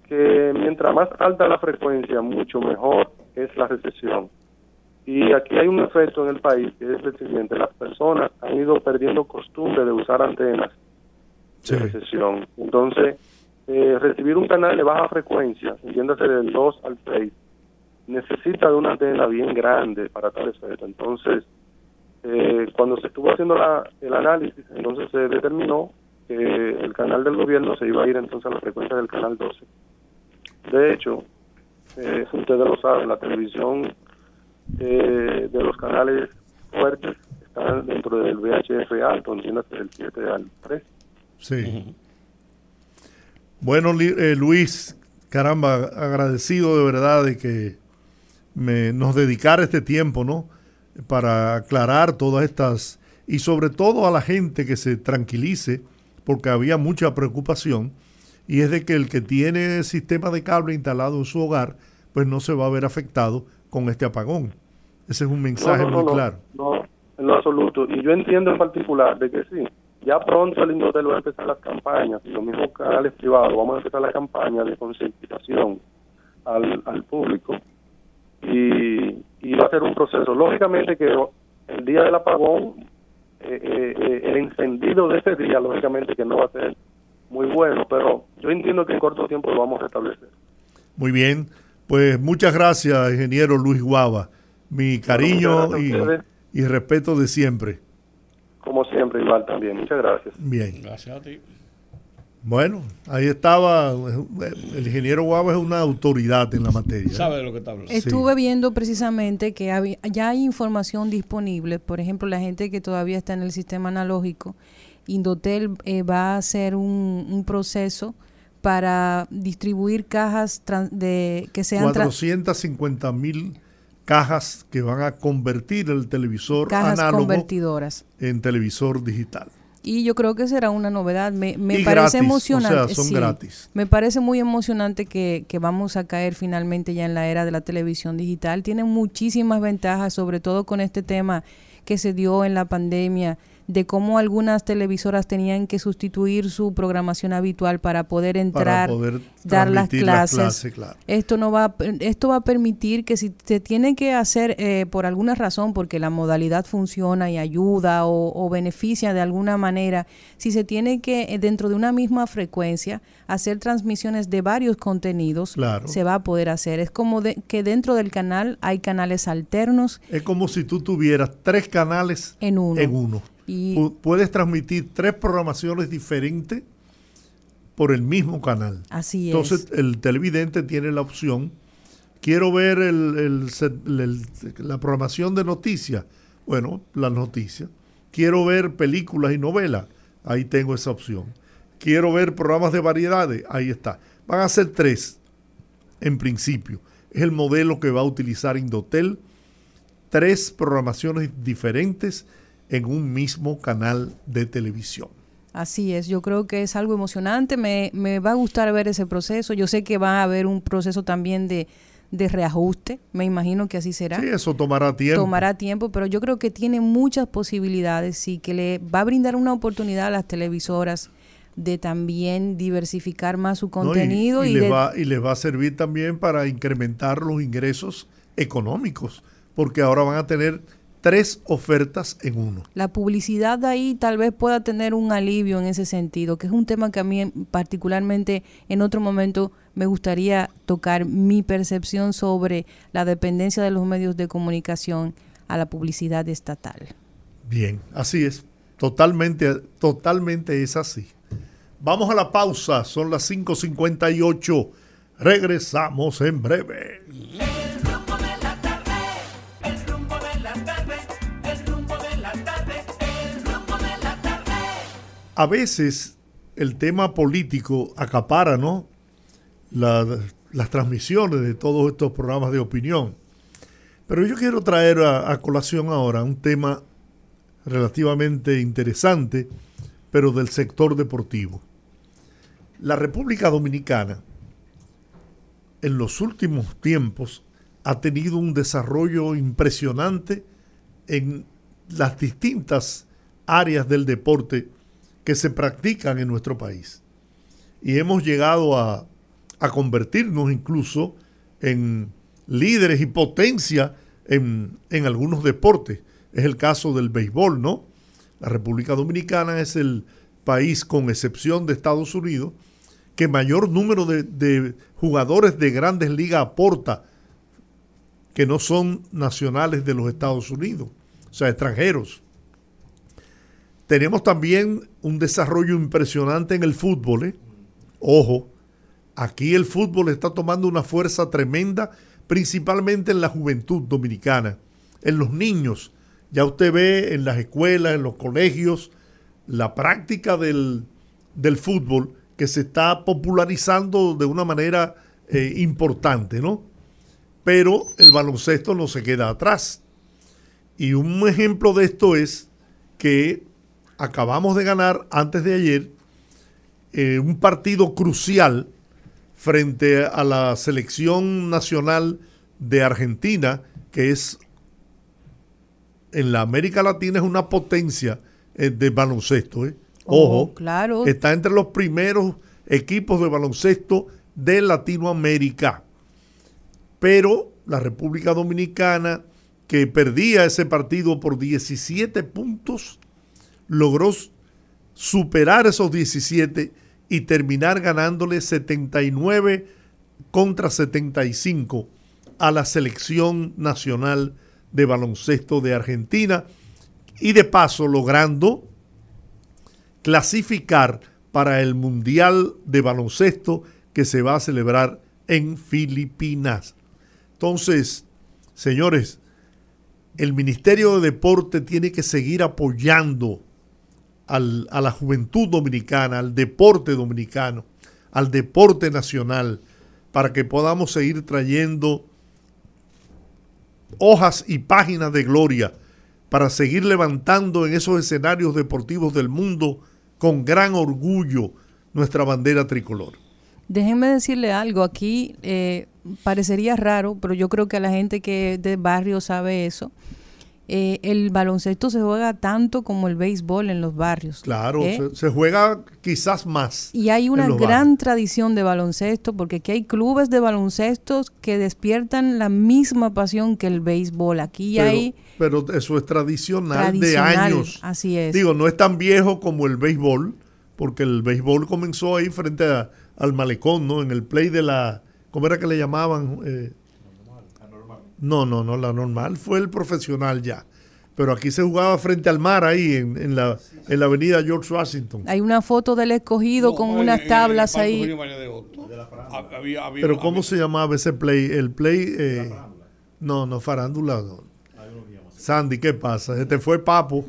que mientras más alta la frecuencia, mucho mejor es la recesión. Y aquí hay un efecto en el país que es el siguiente, las personas han ido perdiendo costumbre de usar antenas de recesión. Entonces, eh, recibir un canal de baja frecuencia, entiéndase del 2 al 6, necesita de una antena bien grande para tal efecto. Entonces, eh, cuando se estuvo haciendo la, el análisis, entonces se determinó que el canal del gobierno se iba a ir entonces a la frecuencia del canal 12. De hecho, eh, ustedes lo saben, la televisión eh, de los canales fuertes está dentro del VHF alto, del 7 al 3. Sí. Bueno, eh, Luis, caramba, agradecido de verdad de que me, nos dedicara este tiempo, ¿no? Para aclarar todas estas y sobre todo a la gente que se tranquilice, porque había mucha preocupación, y es de que el que tiene sistema de cable instalado en su hogar, pues no se va a ver afectado con este apagón. Ese es un mensaje muy claro. No, en lo absoluto. Y yo entiendo en particular de que sí, ya pronto el Indotel va a empezar las campañas, y los mismos canales privados, vamos a empezar la campaña de concientización al, al público. Y, y va a ser un proceso. Lógicamente que el día del apagón, eh, eh, eh, el encendido de ese día, lógicamente que no va a ser muy bueno, pero yo entiendo que en corto tiempo lo vamos a restablecer. Muy bien, pues muchas gracias, ingeniero Luis Guava. Mi cariño y, y respeto de siempre. Como siempre, igual también. Muchas gracias. Bien. Gracias a ti. Bueno, ahí estaba. El ingeniero Guava es una autoridad en la materia. Sabe de lo que está hablando. Estuve viendo precisamente que había- ya hay información disponible. Por ejemplo, la gente que todavía está en el sistema analógico, Indotel eh, va a hacer un, un proceso para distribuir cajas de que sean tra- 450 mil cajas que van a convertir el televisor cajas análogo convertidoras. en televisor digital. Y yo creo que será una novedad. Me, me Y parece gratis, emocionante. o sea, son sí. gratis. Me parece muy emocionante que, que vamos a caer finalmente ya en la era de la televisión digital. Tiene muchísimas ventajas, sobre todo con este tema que se dio en la pandemia, de cómo algunas televisoras tenían que sustituir su programación habitual para poder entrar, poder dar las clases. claro. Esto no va, a- esto va a permitir que si se tiene que hacer eh, por alguna razón, porque la modalidad funciona y ayuda o, o beneficia de alguna manera, si se tiene que eh, dentro de una misma frecuencia hacer transmisiones de varios contenidos, Claro. se va a poder hacer. Es como de, que dentro del canal hay canales alternos Es como si tú tuvieras tres canales en uno. en uno. Y Puedes transmitir tres programaciones diferentes por el mismo canal. así Entonces es. el televidente tiene la opción, quiero ver el- el set- el- la programación de noticias, bueno, las noticias. Quiero ver películas y novelas, ahí tengo esa opción. Quiero ver programas de variedades, ahí está. Van a ser tres, en principio. Es el modelo que va a utilizar Indotel, tres programaciones diferentes en un mismo canal de televisión. Así es, yo creo que es algo emocionante, me, me va a gustar ver ese proceso, yo sé que va a haber un proceso también de, de reajuste, me imagino que así será. Sí, eso tomará tiempo. Tomará tiempo, pero yo creo que tiene muchas posibilidades y que le va a brindar una oportunidad a las televisoras de también diversificar más su ¿no? Y- contenido y, y, les de- va, y les va a servir también para incrementar los ingresos económicos, porque ahora van a tener tres ofertas en uno. La publicidad de ahí tal vez pueda tener un alivio en ese sentido, que es un tema que a mí particularmente en otro momento me gustaría tocar mi percepción sobre la dependencia de los medios de comunicación a la publicidad estatal. Bien, así es. Totalmente, totalmente es así. Vamos a la pausa, son las 5.58. Regresamos en breve. A veces el tema político acapara, ¿no? las transmisiones de todos estos programas de opinión. Pero yo quiero traer a, colación ahora un tema relativamente interesante, pero del sector deportivo. La República Dominicana en los últimos tiempos ha tenido un desarrollo impresionante en las distintas áreas del deporte que se practican en nuestro país. Y hemos llegado a, a convertirnos incluso en líderes y potencia en, en, algunos deportes. Es el caso del béisbol, ¿no? La República Dominicana es el país, con excepción de Estados Unidos, que mayor número de, de jugadores de grandes ligas aporta que no son nacionales de los Estados Unidos, o sea, extranjeros. Tenemos también un desarrollo impresionante en el fútbol. ¿eh? Ojo, aquí el fútbol está tomando una fuerza tremenda, principalmente en la juventud dominicana, en los niños. Ya usted ve en las escuelas, en los colegios, la práctica del, fútbol que se está popularizando de una manera eh, importante, ¿no? Pero el baloncesto no se queda atrás. Y un ejemplo de esto es que acabamos de ganar antes de ayer eh, un partido crucial frente a la selección nacional de Argentina, que es en la América Latina es una potencia eh, de baloncesto. ¿eh? Oh, Ojo, claro. está entre los primeros equipos de baloncesto de Latinoamérica. Pero la República Dominicana, que perdía ese partido por 17 puntos, logró superar esos 17 y terminar ganándole 79 contra 75 a la selección nacional de baloncesto de Argentina y de paso logrando clasificar para el Mundial de Baloncesto que se va a celebrar en Filipinas. Entonces, señores, el Ministerio de Deporte tiene que seguir apoyando a la juventud dominicana, al deporte dominicano, al deporte nacional, para que podamos seguir trayendo hojas y páginas de gloria, para seguir levantando en esos escenarios deportivos del mundo con gran orgullo nuestra bandera tricolor. Déjenme decirle algo, aquí eh, parecería raro, pero yo creo que a la gente que de barrio sabe eso eh, el baloncesto se juega tanto como el béisbol en los barrios. Claro, ¿eh? se, juega quizás más. Y hay una gran tradición de baloncesto, porque aquí hay clubes de baloncesto que despiertan la misma pasión que el béisbol. Aquí hay... Pero eso es tradicional, de años. Así es. Digo, no es tan viejo como el béisbol, porque el béisbol comenzó ahí frente al malecón, ¿no? En el play de la... ¿Cómo era que le llamaban? Eh, no, no, no, la normal fue el profesional ya. Pero aquí se jugaba frente al mar, ahí en, la, en la avenida George Washington. Hay una foto del escogido con unas tablas ahí. Pero ¿cómo se llamaba ese play? El play... Eh, no, no, farándula. Sandy, ¿qué pasa? Este fue Papo.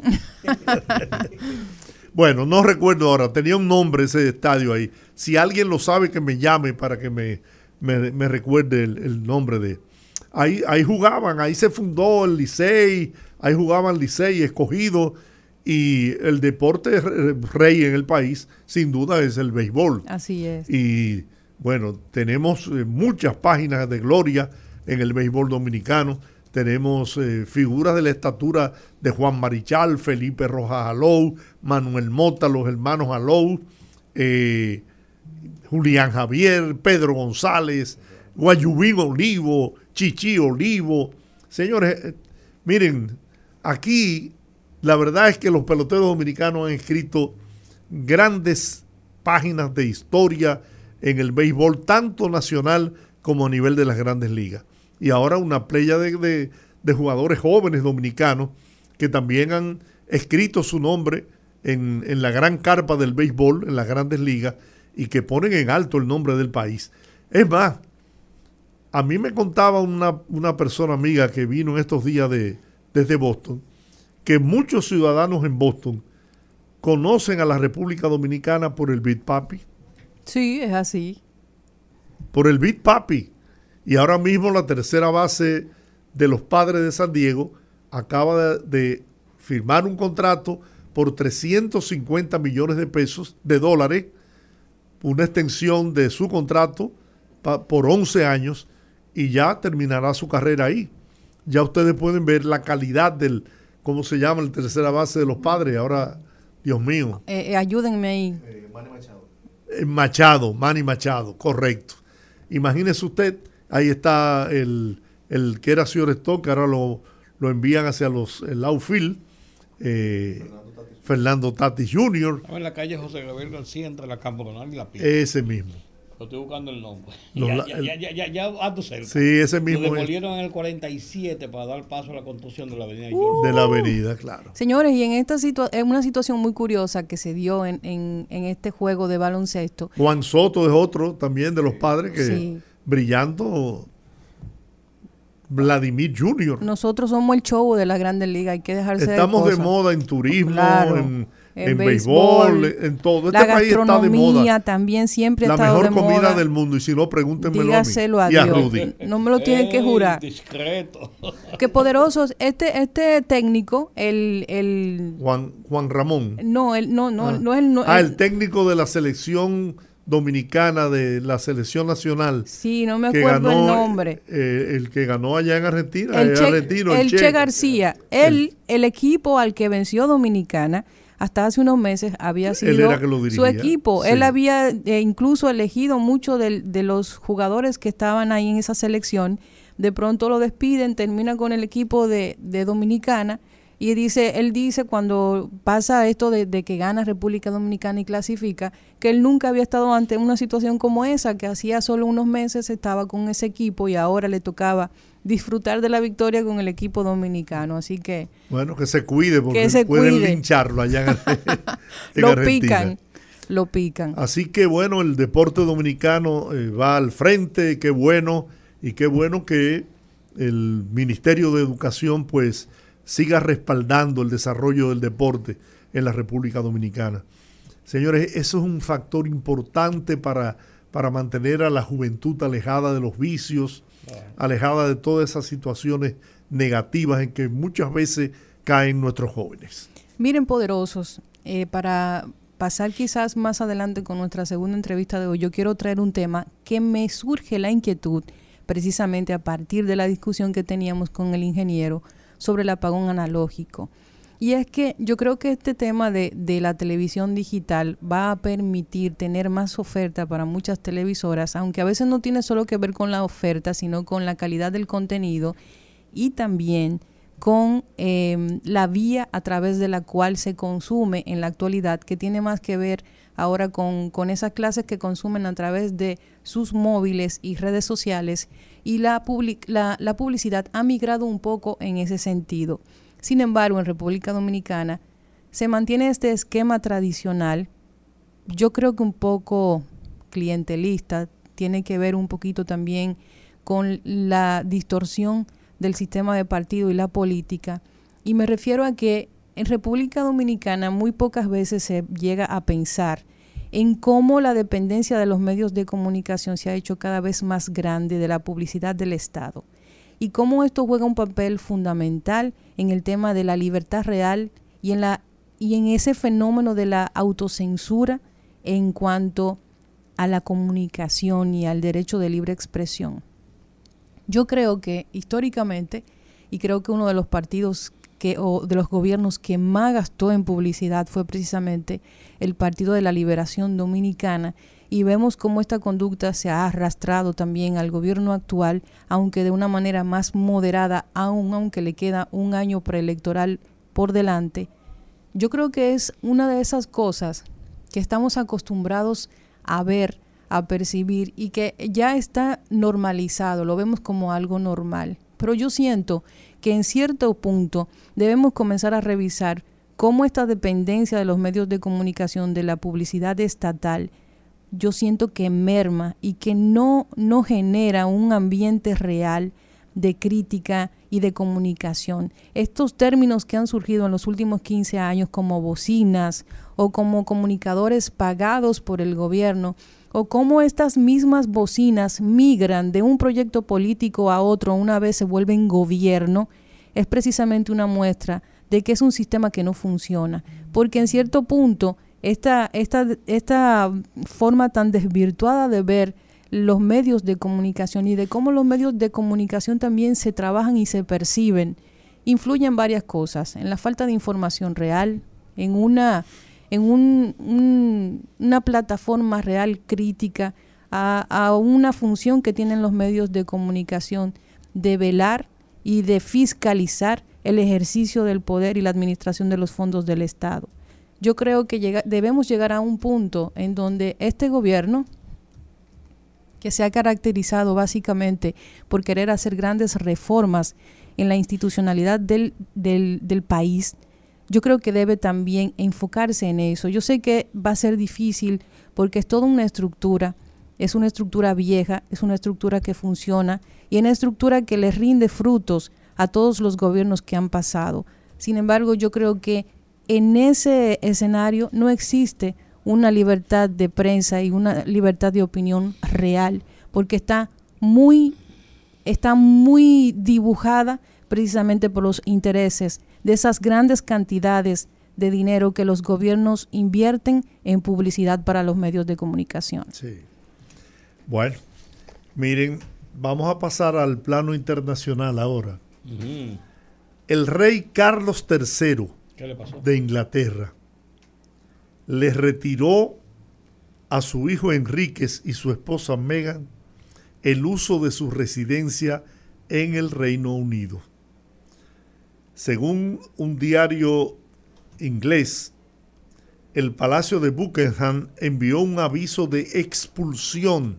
bueno, no recuerdo ahora. Tenía un nombre ese estadio ahí. Si alguien lo sabe, que me llame para que me, me, recuerde el nombre de ahí, ahí jugaban, ahí se fundó el Licey, ahí jugaban Licey, escogido, y el deporte rey en el país, sin duda, es el béisbol. Así es. Y bueno, tenemos eh, muchas páginas de gloria en el béisbol dominicano. Tenemos eh, figuras de la estatura de Juan Marichal, Felipe Rojas Alou, Manuel Mota, los hermanos Alou, eh, Julián Javier, Pedro González, Guayubín Olivo, Chichi Olivo. Señores, eh, miren, aquí la verdad es que los peloteros dominicanos han escrito grandes páginas de historia en el béisbol, tanto nacional como a nivel de las grandes ligas. Y ahora una playa de, jugadores jóvenes dominicanos que también han escrito su nombre en, en, la gran carpa del béisbol, en las grandes ligas, y que ponen en alto el nombre del país. Es más, a mí me contaba una, una persona amiga que vino en estos días de, desde Boston, que muchos ciudadanos en Boston conocen a la República Dominicana por el Beat Papi. Sí, es así. Por el Beat Papi. Y ahora mismo la tercera base de los padres de San Diego acaba de, firmar un contrato por 350 millones de pesos, de dólares, una extensión de su contrato por 11 años y ya terminará su carrera ahí. Ya ustedes pueden ver la calidad del, ¿cómo se llama? La tercera base de los padres. Ahora, Dios mío. Eh, eh, ayúdenme ahí. Eh, Manny Machado. Machado, Manny Machado, correcto. Imagínese usted, ahí está el, el que era señor Stock, ahora lo, lo envían hacia los, el outfield. Fernando Tatis Jr. En la calle José Gabriel García entre la Cambronal y la Pista. Ese mismo estoy buscando el nombre. ya, ya, ya, ya, ando cerca. Sí, ese mismo. Lo demolieron en el 47 para dar paso a la construcción de la avenida. de la avenida, claro. Señores, y en esta situación, una situación muy curiosa que se dio en, en, en, este juego de baloncesto. Juan Soto es otro también de los padres que brillando. Vladimir Jr. Nosotros somos el show de la Grandes Ligas, hay que dejarse Estamos de, moda en turismo, en en béisbol, en todo. Este la país está de moda. también siempre La mejor comida del mundo. Y si no, pregúntenmelo a mí. A, y a Rudy. No me lo tienen que jurar. Discreto. Qué poderosos. Este, este técnico, el, el Juan, Juan Ramón. No, el, no, no, ah. no es el. ah, el técnico de la selección dominicana de la selección nacional. Sí, no me acuerdo el nombre. Eh, el que ganó allá en Argentina, el, che, García. Él, el equipo al que venció Dominicana hasta hace unos meses había sido su equipo. Él había eh, incluso elegido muchos de, los jugadores que estaban ahí en esa selección. De pronto lo despiden, termina con el equipo de, Dominicana. Y dice, él dice cuando pasa esto de, de, que gana República Dominicana y clasifica, que él nunca había estado ante una situación como esa, que hacía solo unos meses estaba con ese equipo y ahora le tocaba disfrutar de la victoria con el equipo dominicano. Así que. Bueno, que se cuide porque pueden lincharlo allá en, Lo pican. Lo pican. Así que bueno, el deporte dominicano eh, va al frente, qué bueno, y qué bueno que el Ministerio de Educación pues siga respaldando el desarrollo del deporte en la República Dominicana. Señores, eso es un factor importante para, para mantener a la juventud alejada de los vicios, alejada de todas esas situaciones negativas en que muchas veces caen nuestros jóvenes. Miren, poderosos, eh, para pasar quizás más adelante con nuestra segunda entrevista de hoy, yo quiero traer un tema que me surge la inquietud precisamente a partir de la discusión que teníamos con el ingeniero sobre el apagón analógico. Y es que yo creo que este tema de, de, la televisión digital va a permitir tener más oferta para muchas televisoras, aunque a veces no tiene solo que ver con la oferta, sino con la calidad del contenido y también con em, la vía a través de la cual se consume en la actualidad, que tiene más que ver ahora con, con esas clases que consumen a través de sus móviles y redes sociales y la, la, la publicidad ha migrado un poco en ese sentido. Sin embargo, en República Dominicana se mantiene este esquema tradicional, yo creo que un poco clientelista, tiene que ver un poquito también con la distorsión del sistema de partido y la política. Y me refiero a que en República Dominicana muy pocas veces se llega a pensar en cómo la dependencia de los medios de comunicación se ha hecho cada vez más grande de la publicidad del Estado y cómo esto juega un papel fundamental en el tema de la libertad real y en, la, y en ese fenómeno de la autocensura en cuanto a la comunicación y al derecho de libre expresión. Yo creo que históricamente, y creo que uno de los partidos que, o de los gobiernos que más gastó en publicidad fue precisamente el Partido de la Liberación Dominicana y vemos cómo esta conducta se ha arrastrado también al gobierno actual, aunque de una manera más moderada, aún aunque le queda un año preelectoral por delante. Yo creo que es una de esas cosas que estamos acostumbrados a ver, a percibir y que ya está normalizado, lo vemos como algo normal. Pero yo siento que en cierto punto debemos comenzar a revisar cómo esta dependencia de los medios de comunicación, de la publicidad estatal, yo siento que merma y que no, no genera un ambiente real de crítica y de comunicación. Estos términos que han surgido en los últimos 15 años como bocinas o como comunicadores pagados por el gobierno, o cómo estas mismas bocinas migran de un proyecto político a otro una vez se vuelven gobierno, es precisamente una muestra de que es un sistema que no funciona. Porque en cierto punto, esta, esta, esta forma tan desvirtuada de ver los medios de comunicación y de cómo los medios de comunicación también se trabajan y se perciben, influye en varias cosas, en la falta de información real, en una en un, una plataforma real crítica a una función que tienen los medios de comunicación de velar y de fiscalizar el ejercicio del poder y la administración de los fondos del Estado. Yo creo que debemos llegar a un punto en donde este gobierno, que se ha caracterizado básicamente por querer hacer grandes reformas en la institucionalidad del, del, país, yo creo que debe también enfocarse en eso. Yo sé que va a ser difícil porque es toda una estructura, es una estructura vieja, es una estructura que funciona y una estructura que le rinde frutos a todos los gobiernos que han pasado. Sin embargo, yo creo que en ese escenario no existe una libertad de prensa y una libertad de opinión real, porque está muy, está muy dibujada precisamente por los intereses de esas grandes cantidades de dinero que los gobiernos invierten en publicidad para los medios de comunicación. Sí. Bueno, miren, vamos a pasar al plano internacional ahora. El rey Carlos III de Inglaterra le retiró a su hijo Enríquez y su esposa Meghan el uso de su residencia en el Reino Unido. Según un diario inglés, el Palacio de Buckingham envió un aviso de expulsión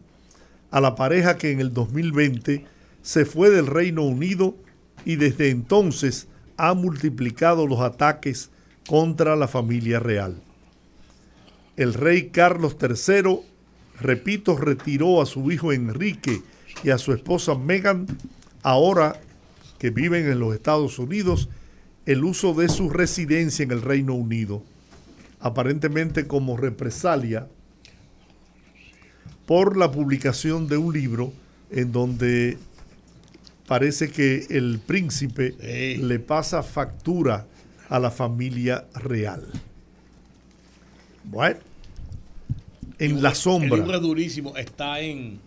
a la pareja que en el 2020 se fue del Reino Unido y desde entonces ha multiplicado los ataques contra la familia real. El rey Carlos III, repito, retiró a su hijo Enrique y a su esposa Meghan, ahora que viven en los Estados Unidos el uso de su residencia en el Reino Unido, aparentemente como represalia por la publicación de un libro en donde parece que el príncipe le pasa factura a la familia real. Bueno, en la sombra. El libro durísimo, está en,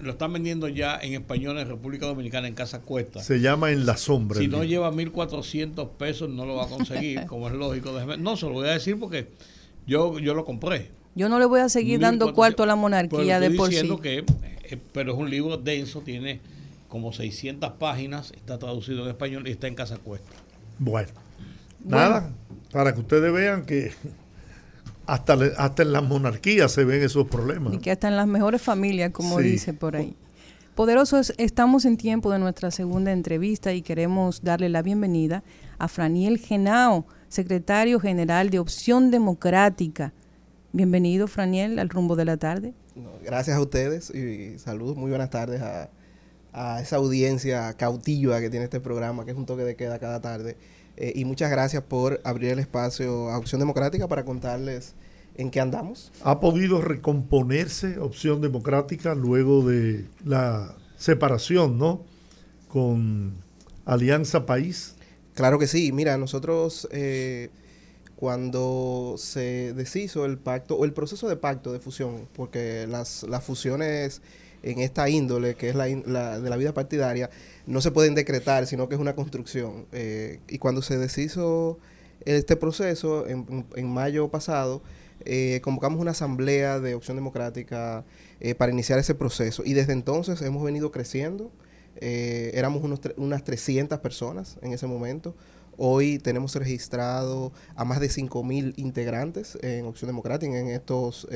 lo están vendiendo ya en español en República Dominicana en Casa Cuesta. Se llama En la Sombra. Si no lleva 1.400 pesos no lo va a conseguir, como es lógico. No, se lo voy a decir porque yo, yo lo compré. Yo no le voy a seguir dando cuarto a la monarquía de por sí. Que, eh, pero es un libro denso, tiene como 600 páginas, está traducido en español y está en Casa Cuesta. bueno. nada, para que ustedes vean que hasta, hasta en las monarquías se ven esos problemas. Y que hasta en las mejores familias, como dice por ahí. Poderosos, estamos en tiempo de nuestra segunda entrevista y queremos darle la bienvenida a Franiel Genao, secretario general de Opción Democrática. Bienvenido, Franiel, al rumbo de la tarde. Gracias a ustedes y saludos, muy buenas tardes a, a esa audiencia cautiva que tiene este programa, que es un toque de queda cada tarde. Eh, y muchas gracias por abrir el espacio a Opción Democrática para contarles en qué andamos. ¿Ha podido recomponerse Opción Democrática luego de la separación, ¿no? Con Alianza País. Claro que sí. Mira, nosotros eh, cuando se deshizo el pacto o el proceso de pacto de fusión, porque las, las fusiones en esta índole, que es la, de la vida partidaria, no se pueden decretar, sino que es una construcción. Eh, y cuando se deshizo este proceso, en, mayo pasado, eh, convocamos una asamblea de opción democrática eh, para iniciar ese proceso. Y desde entonces hemos venido creciendo. éramos unos unas 300 personas en ese momento. Hoy tenemos registrado a más de 5.000 integrantes en Opción Democrática en estos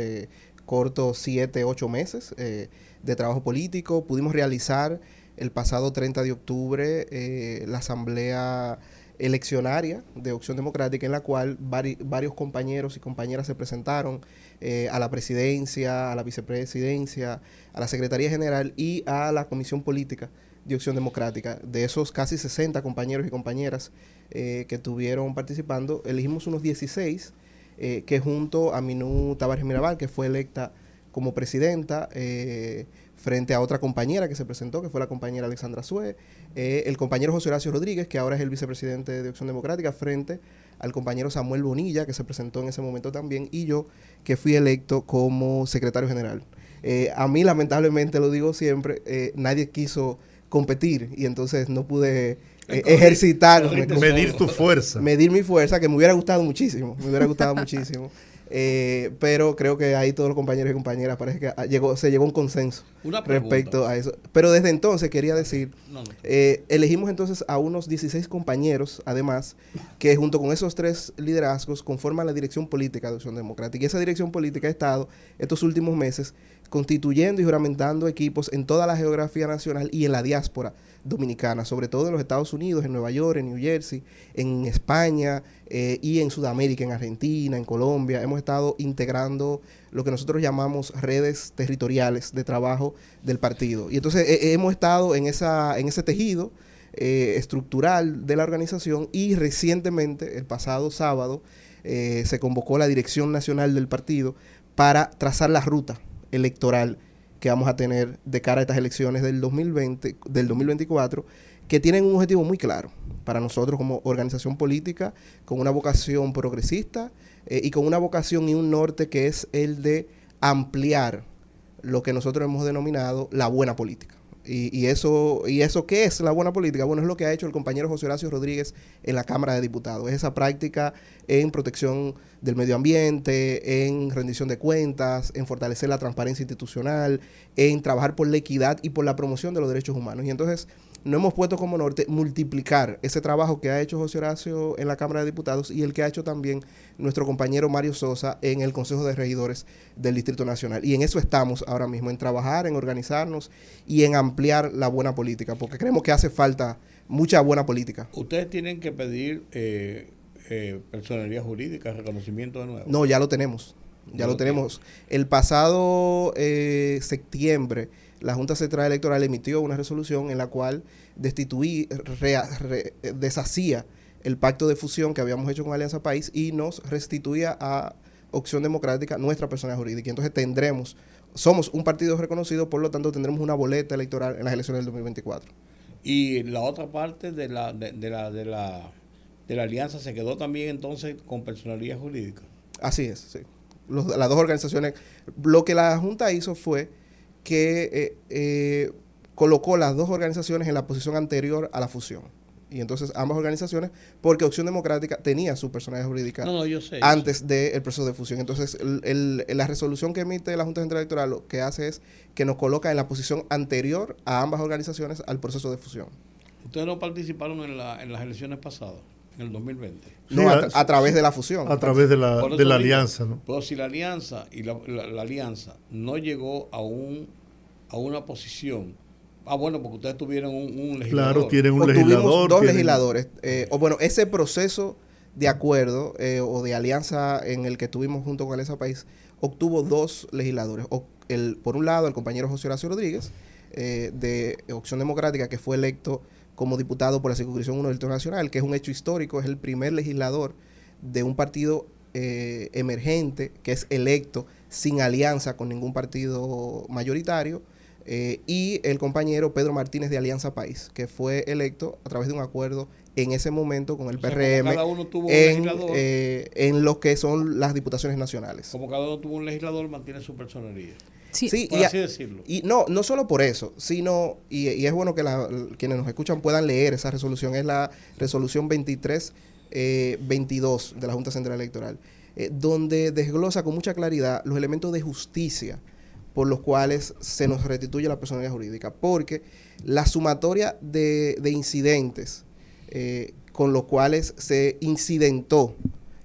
cortos 7, 8 meses de trabajo político. Pudimos realizar el pasado 30 de octubre eh, la asamblea eleccionaria de Opción Democrática en la cual varios compañeros y compañeras se presentaron eh, a la presidencia, a la vicepresidencia, a la Secretaría General y a la Comisión Política de Opción Democrática. De esos casi 60 compañeros y compañeras eh, que estuvieron participando, elegimos unos 16 que junto a Minú Tavares Mirabal, que fue electa como presidenta, frente a otra compañera que se presentó, que fue la compañera Alexandra Sue, eh, el compañero José Horacio Rodríguez, que ahora es el vicepresidente de Opción Democrática, frente al compañero Samuel Bonilla, que se presentó en ese momento también, y yo, que fui electo como secretario general. Eh, a mí, lamentablemente, lo digo siempre, eh, nadie quiso competir y entonces no pude ejercitar. Medir tu fuerza. Medir mi fuerza, que me hubiera gustado muchísimo, me hubiera gustado muchísimo. Eh, pero creo que ahí todos los compañeros y compañeras parece que llegó, se llegó a un consenso respecto a eso. Pero desde entonces quería decir, eh, elegimos entonces a unos 16 compañeros, además, que junto con esos tres liderazgos conforman la dirección política de Opción Democrática. Y esa dirección política ha estado estos últimos meses constituyendo y juramentando equipos en toda la geografía nacional y en la diáspora dominicana, sobre todo en los Estados Unidos, en Nueva York, en New Jersey, en España eh, y en Sudamérica, en Argentina, en Colombia. Hemos estado integrando lo que nosotros llamamos redes territoriales de trabajo del partido. Y entonces eh, hemos estado en, esa, en ese tejido eh, estructural de la organización y recientemente, el pasado sábado, se convocó la dirección nacional del partido para trazar la ruta electoral que vamos a tener de cara a estas elecciones del 2020, del 2024, que tienen un objetivo muy claro para nosotros como organización política, con una vocación progresista eh, y con una vocación y un norte que es el de ampliar lo que nosotros hemos denominado la buena política. Y, eso, ¿Y eso qué es la buena política? Bueno, es lo que ha hecho el compañero José Horacio Rodríguez en la Cámara de Diputados. Es esa práctica en protección del medio ambiente, en rendición de cuentas, en fortalecer la transparencia institucional, en trabajar por la equidad y por la promoción de los derechos humanos. Y entonces no hemos puesto como norte multiplicar ese trabajo que ha hecho José Horacio en la Cámara de Diputados y el que ha hecho también nuestro compañero Mario Sosa en el Consejo de Regidores del Distrito Nacional. Y en eso estamos ahora mismo, en trabajar, en organizarnos y en ampliar la buena política, porque creemos que hace falta mucha buena política. Ustedes tienen que pedir eh, eh, personalidad jurídica, reconocimiento de nuevo. No, ya lo tenemos. Ya lo, tenemos. El pasado eh, septiembre la Junta Central Electoral emitió una resolución en la cual destituí, deshacía el pacto de fusión que habíamos hecho con Alianza País y nos restituía a Opción Democrática nuestra persona jurídica. Entonces tendremos, somos un partido reconocido, por lo tanto tendremos una boleta electoral en las elecciones del 2024. Y la otra parte de la, de, la, de la, de la alianza se quedó también entonces con personalidad jurídica. Así es, sí. las dos organizaciones, lo que la Junta hizo fue que eh, eh, colocó las dos organizaciones en la posición anterior a la fusión. Y entonces ambas organizaciones, porque Opción Democrática tenía su personalidad jurídica antes del proceso de fusión. Entonces, la resolución que emite la Junta Central Electoral lo que hace es que nos coloca en la posición anterior a ambas organizaciones al proceso de fusión. ¿Ustedes no participaron en, las elecciones pasadas, en el 2020? No, a, través de la fusión. A través de la, de la alianza, ¿no? Pero si la alianza y la, la alianza no llegó a un a una posición. Ah, bueno, porque ustedes tuvieron un, legislador. Claro, tienen un legislador. Dos legisladores. Eh, o bueno, ese proceso de acuerdo eh, o de alianza en el que tuvimos junto con ese país obtuvo dos legisladores. O el, por un lado, el compañero José Horacio Rodríguez, eh, de Opción Democrática, que fue electo como diputado por la circunscripción 1 del Nacional, que es un hecho histórico, es el primer legislador de un partido emergente que es electo sin alianza con ningún partido mayoritario eh, y el compañero Pedro Martínez de Alianza País, que fue electo a través de un acuerdo en ese momento con el PRM en, eh, en lo que son las diputaciones nacionales. Como cada uno tuvo un legislador, mantiene su personalidad. Sí, por y, así decirlo. y no, no solo por eso, sino, y, y es bueno que la- quienes nos escuchan puedan leer esa resolución, es la resolución 23 eh, 22 de la Junta Central Electoral, eh, donde desglosa con mucha claridad los elementos de justicia por los cuales se nos restituye la personalidad jurídica, porque la sumatoria de, de incidentes eh, con los cuales se incidentó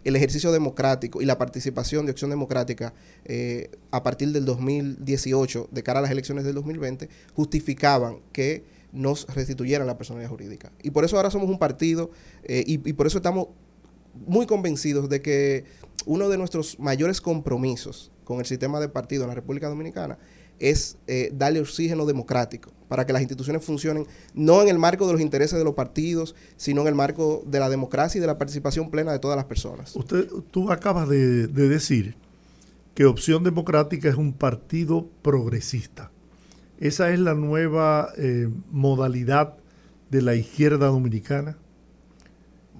el ejercicio democrático y la participación de acción democrática eh, a partir del 2018 de cara a las elecciones del 2020 justificaban que nos restituyeran la personalidad jurídica. Y por eso ahora somos un partido eh, y, y por eso estamos muy convencidos de que uno de nuestros mayores compromisos con el sistema de partido en la República Dominicana es eh, darle oxígeno democrático para que las instituciones funcionen no en el marco de los intereses de los partidos, sino en el marco de la democracia y de la participación plena de todas las personas. Usted, tú acabas de, de decir que Opción Democrática es un partido progresista. Esa es la nueva eh, modalidad de la izquierda dominicana.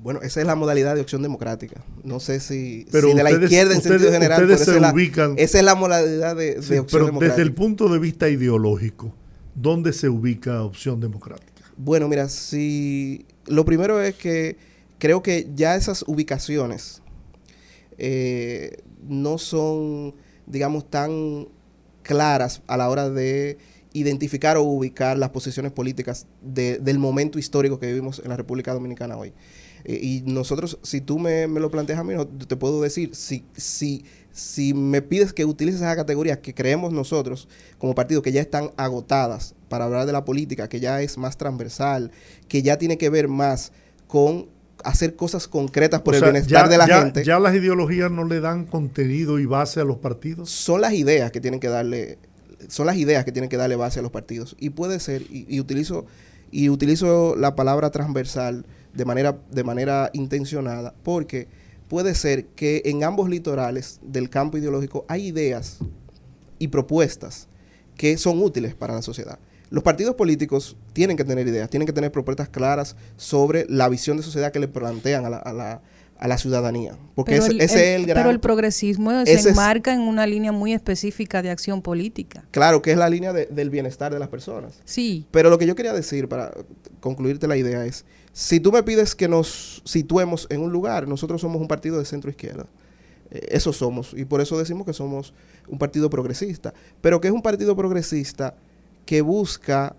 Bueno, esa es la modalidad de opción democrática. No sé si, Pero si de la ustedes- izquierda en ustedes- sentido general, ustedes se la, ubican- esa es la modalidad de, de Sí, opción pero democrática. desde el punto de vista ideológico, ¿dónde se ubica Opción Democrática? Bueno, mira, si lo primero es que creo que ya esas ubicaciones eh, no son, digamos, tan claras a la hora de identificar o ubicar las posiciones políticas de- del momento histórico que vivimos en la República Dominicana hoy. Eh, y nosotros, si tú me, me lo planteas a mí, te puedo decir, si, si, si me pides que utilices esas categorías que creemos nosotros como partido que ya están agotadas para hablar de la política, que ya es más transversal, que ya tiene que ver más con hacer cosas concretas por O el sea, bienestar ya- de la ya- gente, ¿Ya las ideologías no le dan contenido y base a los partidos? son las ideas que tienen que darle, son las ideas que tienen que darle base a los partidos. Y puede ser, y, y utilizo, y utilizo la palabra transversal de manera, de manera intencionada, porque puede ser que en ambos litorales del campo ideológico hay ideas y propuestas que son útiles para la sociedad. Los partidos políticos tienen que tener ideas, tienen que tener propuestas claras sobre la visión de sociedad que le plantean a la, a la- a la ciudadanía. Porque ese, el, ese el- es el gran... pero el progresismo se enmarca en una línea muy específica de acción política. Claro, que es la línea de- del bienestar de las personas. Sí, Pero lo que yo quería decir para concluirte la idea es, si tú me pides que nos situemos en un lugar, nosotros somos un partido de centro izquierda. Eh, eso somos. Y por eso decimos que somos un partido progresista. Pero que es un partido progresista que busca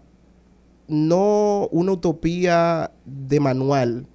no una utopía de manual,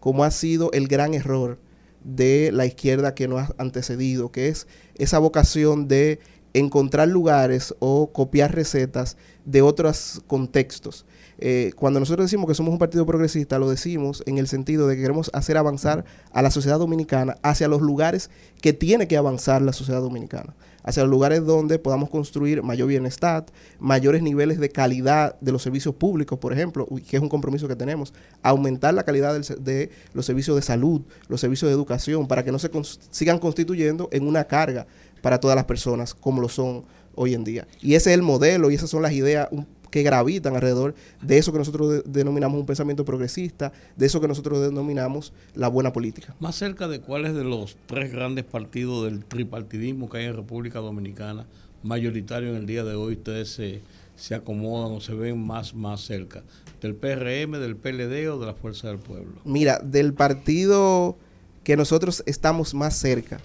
como ha sido el gran error de la izquierda que nos ha antecedido, que es esa vocación de encontrar lugares o copiar recetas de otros contextos. Eh, cuando nosotros decimos que somos un partido progresista, lo decimos en el sentido de que queremos hacer avanzar a la sociedad dominicana hacia los lugares que tiene que avanzar la sociedad dominicana, hacia los lugares donde podamos construir mayor bienestar, mayores niveles de calidad de los servicios públicos, por ejemplo, que es un compromiso que tenemos, aumentar la calidad de los servicios de salud, los servicios de educación, para que no se sigan constituyendo en una carga para todas las personas como lo son hoy en día. Y ese es el modelo y esas son las ideas que gravitan alrededor de eso que nosotros de- denominamos un pensamiento progresista, de eso que nosotros denominamos la buena política. Más cerca de cuáles de los tres grandes partidos del tripartidismo que hay en República Dominicana, mayoritario en el día de hoy, ustedes se, se acomodan o se ven más, más cerca. ¿Del PRM, del PLD o de la Fuerza del Pueblo? Mira, del partido que nosotros estamos más cerca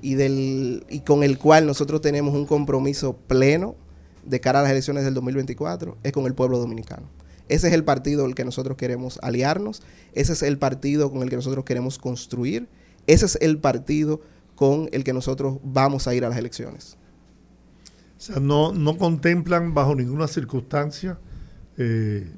y, del, y con el cual nosotros tenemos un compromiso pleno de cara a las elecciones del 2024 es con el pueblo dominicano. Ese es el partido al que nosotros queremos aliarnos, ese es el partido con el que nosotros queremos construir, ese es el partido con el que nosotros vamos a ir a las elecciones. O sea, no, no contemplan bajo ninguna circunstancia eh,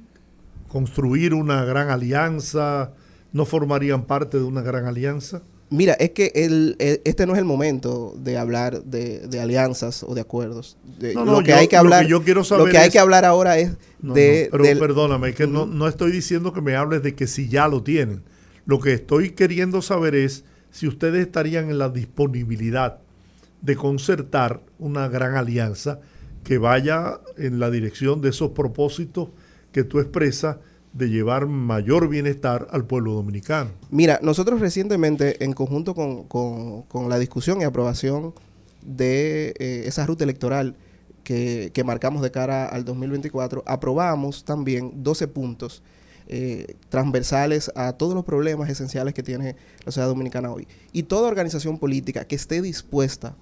construir una gran alianza, no formarían parte de una gran alianza. Mira, es que el, el- este no es el momento de hablar de, de alianzas o de acuerdos. De- No, no, lo que yo- hay que lo que hablar, yo quiero lo saber que hay es- que hablar ahora es No, de, pero del- perdóname, es que no, no estoy diciendo que me hables de que si ya lo tienen. Lo que estoy queriendo saber es si ustedes estarían en la disponibilidad de concertar una gran alianza que vaya en la dirección de esos propósitos que tú expresas de llevar mayor bienestar al pueblo dominicano. Mira, nosotros recientemente, en conjunto con, con- la discusión y aprobación de eh, esa ruta electoral que, que marcamos de cara al 2024, aprobamos también 12 puntos eh, transversales a todos los problemas esenciales que tiene la sociedad dominicana hoy. Y toda organización política que esté dispuesta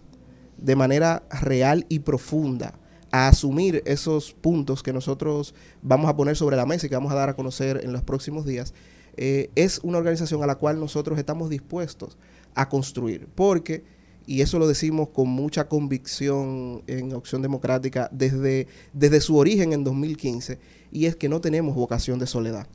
de manera real y profunda a asumir esos puntos que nosotros vamos a poner sobre la mesa y que vamos a dar a conocer en los próximos días, eh, es una organización a la cual nosotros estamos dispuestos a construir. Porque, y eso lo decimos con mucha convicción en Opción Democrática desde, desde su origen en 2015, y es que no tenemos vocación de soledad.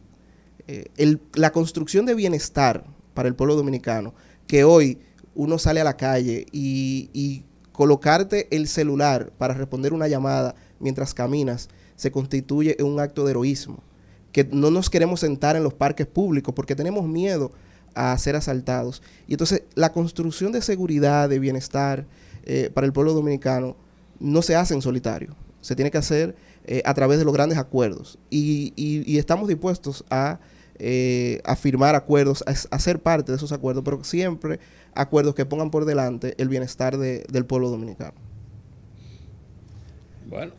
Eh, la construcción de bienestar para el pueblo dominicano, que hoy uno sale a la calle y, colocarte el celular para responder una llamada mientras caminas, se constituye un acto de heroísmo. Que no nos queremos sentar en los parques públicos porque tenemos miedo a ser asaltados. Y entonces la construcción de seguridad, de bienestar eh, para el pueblo dominicano no se hace en solitario. Se tiene que hacer eh, a través de los grandes acuerdos. Y, estamos dispuestos a, eh, a firmar acuerdos, a, ser parte de esos acuerdos, pero siempre acuerdos que pongan por delante el bienestar del pueblo dominicano. Bueno.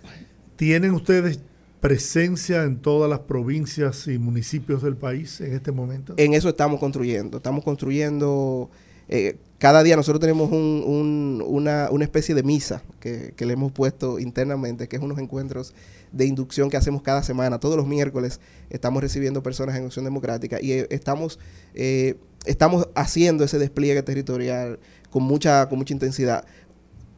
¿Tienen ustedes presencia en todas las provincias y municipios del país en este momento? En eso estamos construyendo. Estamos construyendo eh, cada día nosotros tenemos una, especie de misa que, le hemos puesto internamente, que es unos encuentros de inducción que hacemos cada semana. Todos los miércoles estamos recibiendo personas en Acción Democrática y eh, estamos, eh, estamos haciendo ese despliegue territorial con mucha, con mucha intensidad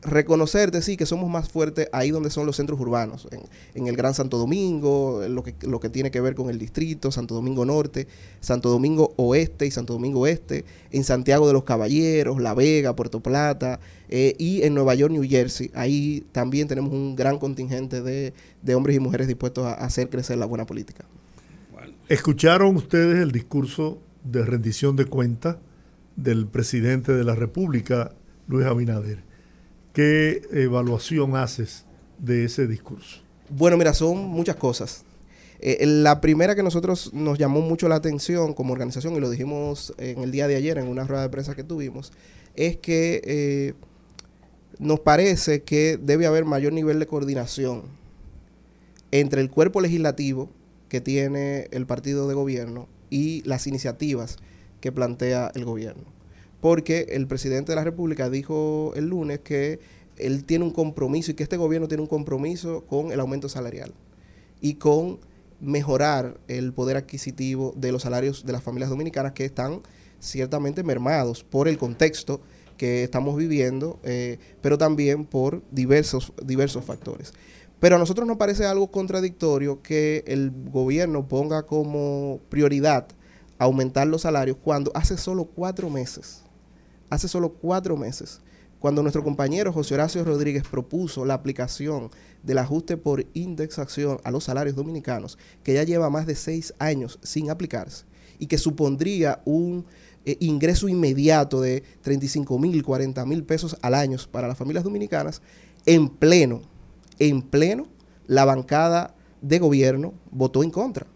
reconocer, sí, que somos más fuertes ahí donde son los centros urbanos, en, el Gran Santo Domingo, lo que, lo que tiene que ver con el distrito, Santo Domingo Norte, Santo Domingo Oeste y Santo Domingo Oeste, en Santiago de los Caballeros, La Vega, Puerto Plata eh, y en Nueva York, New Jersey. Ahí también tenemos un gran contingente de, hombres y mujeres dispuestos a hacer crecer la buena política. ¿Escucharon ustedes el discurso de rendición de cuentas del presidente de la República, Luis Abinader? ¿Qué evaluación haces de ese discurso? Bueno, mira, son muchas cosas. Eh, la primera que nosotros nos llamó mucho la atención como organización, y lo dijimos en el día de ayer en una rueda de prensa que tuvimos, es que eh, nos parece que debe haber mayor nivel de coordinación entre el cuerpo legislativo que tiene el partido de gobierno y las iniciativas que plantea el gobierno porque el presidente de la República dijo el lunes que él tiene un compromiso y que este gobierno tiene un compromiso con el aumento salarial y con mejorar el poder adquisitivo de los salarios de las familias dominicanas que están ciertamente mermados por el contexto que estamos viviendo, eh, pero también por diversos, diversos factores. Pero a nosotros nos parece algo contradictorio que el gobierno ponga como prioridad aumentar los salarios cuando hace solo cuatro meses hace solo cuatro meses, cuando nuestro compañero José Horacio Rodríguez propuso la aplicación del ajuste por indexación a los salarios dominicanos, que ya lleva más de seis años sin aplicarse y que supondría un eh, ingreso inmediato de 35 mil, 40 mil pesos al año para las familias dominicanas, en pleno, en pleno, la bancada de gobierno votó en contra.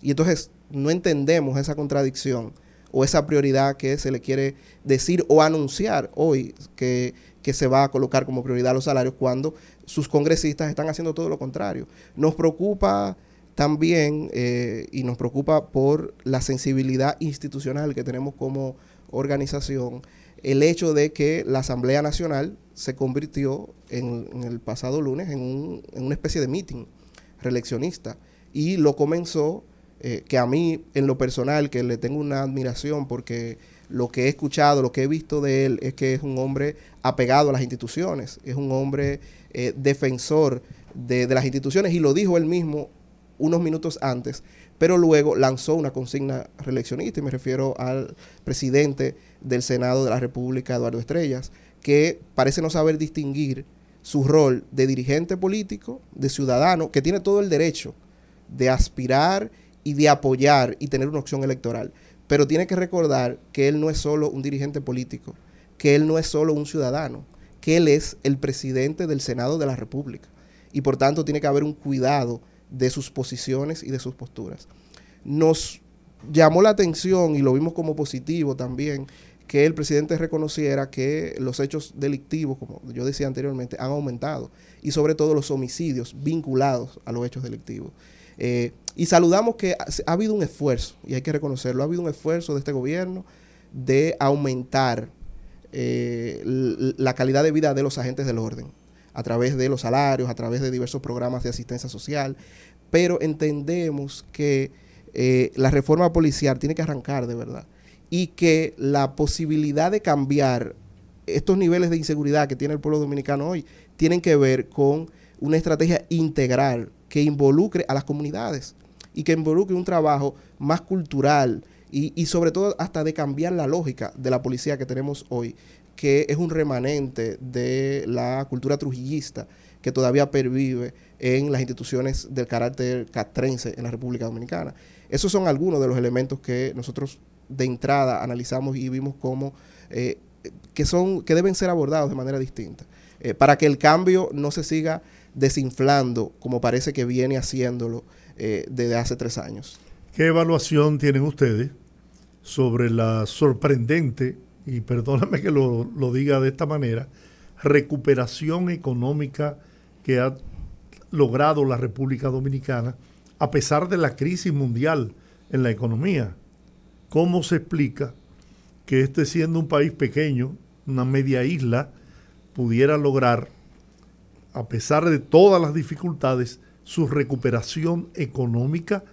Y entonces no entendemos esa contradicción o esa prioridad que se le quiere decir o anunciar hoy que, se va a colocar como prioridad los salarios cuando sus congresistas están haciendo todo lo contrario. Nos preocupa también eh, y nos preocupa por la sensibilidad institucional que tenemos como organización el hecho de que la Asamblea Nacional se convirtió en, el pasado lunes en, un, en una especie de meeting reeleccionista y lo comenzó eh, que a mí en lo personal, que le tengo una admiración porque lo que he escuchado, lo que he visto de él es que es un hombre apegado a las instituciones, es un hombre eh, defensor de, las instituciones y lo dijo él mismo unos minutos antes, pero luego lanzó una consigna reeleccionista y me refiero al presidente del Senado de la República, Eduardo Estrellas, que parece no saber distinguir su rol de dirigente político, de ciudadano, que tiene todo el derecho de aspirar y de apoyar y tener una opción electoral. Pero tiene que recordar que él no es solo un dirigente político, que él no es solo un ciudadano, que él es el presidente del Senado de la República. Y por tanto tiene que haber un cuidado de sus posiciones y de sus posturas. Nos llamó la atención y lo vimos como positivo también que el presidente reconociera que los hechos delictivos, como yo decía anteriormente, han aumentado y sobre todo los homicidios vinculados a los hechos delictivos. Eh, y saludamos que ha, habido un esfuerzo, y hay que reconocerlo, ha habido un esfuerzo de este gobierno de aumentar eh, la calidad de vida de los agentes del orden a través de los salarios, a través de diversos programas de asistencia social, pero entendemos que eh, la reforma policial tiene que arrancar de verdad y que la posibilidad de cambiar estos niveles de inseguridad que tiene el pueblo dominicano hoy tienen que ver con una estrategia integral que involucre a las comunidades y que involucre un trabajo más cultural y, sobre todo hasta de cambiar la lógica de la policía que tenemos hoy, que es un remanente de la cultura trujillista que todavía pervive en las instituciones del carácter catrense en la República Dominicana. Esos son algunos de los elementos que nosotros de entrada analizamos y vimos como eh, que son que deben ser abordados de manera distinta eh, para que el cambio no se siga desinflando como parece que viene haciéndolo eh, desde hace tres años. ¿Qué evaluación tienen ustedes sobre la sorprendente, y perdóname que lo, lo diga de esta manera, recuperación económica que ha logrado la República Dominicana a pesar de la crisis mundial en la economía? ¿Cómo se explica que este siendo un país pequeño, una media isla, pudiera lograr, a pesar de todas las dificultades, su recuperación económica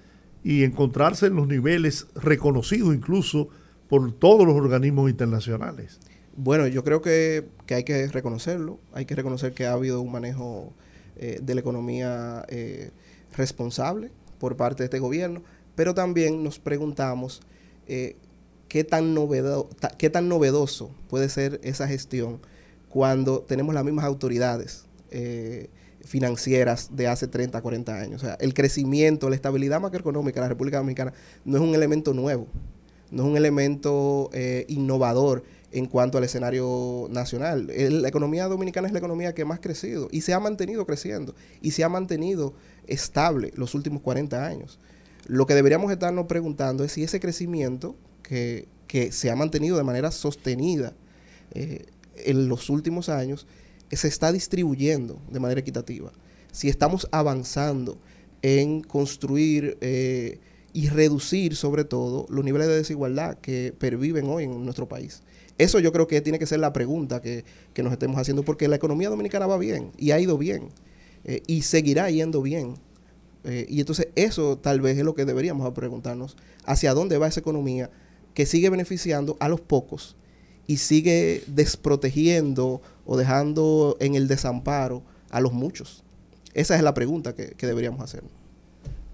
y encontrarse en los niveles reconocidos incluso por todos los organismos internacionales? Bueno, yo creo que, hay que reconocerlo, hay que reconocer que ha habido un manejo eh, de la economía eh, responsable por parte de este gobierno, pero también nos preguntamos eh, qué, tan novedo, qué tan novedoso puede ser esa gestión cuando tenemos las mismas autoridades financieras de hace 30, 40 años. O sea, el crecimiento, la estabilidad macroeconómica de la República Dominicana no es un elemento nuevo, no es un elemento eh, innovador en cuanto al escenario nacional. la economía dominicana es la economía que más ha crecido y se ha mantenido creciendo y se ha mantenido estable los últimos 40 años. Lo que deberíamos estarnos preguntando es si ese crecimiento que, se ha mantenido de manera sostenida eh, en los últimos años se está distribuyendo de manera equitativa. Si estamos avanzando en construir eh, y reducir sobre todo los niveles de desigualdad que perviven hoy en nuestro país. Eso yo creo que tiene que ser la pregunta que, nos estemos haciendo, porque la economía dominicana va bien y ha ido bien eh, y seguirá yendo bien eh, y entonces eso tal vez es lo que deberíamos preguntarnos, hacia dónde va esa economía que sigue beneficiando a los pocos y sigue desprotegiendo o dejando en el desamparo a los muchos. Esa es la pregunta que, deberíamos hacer.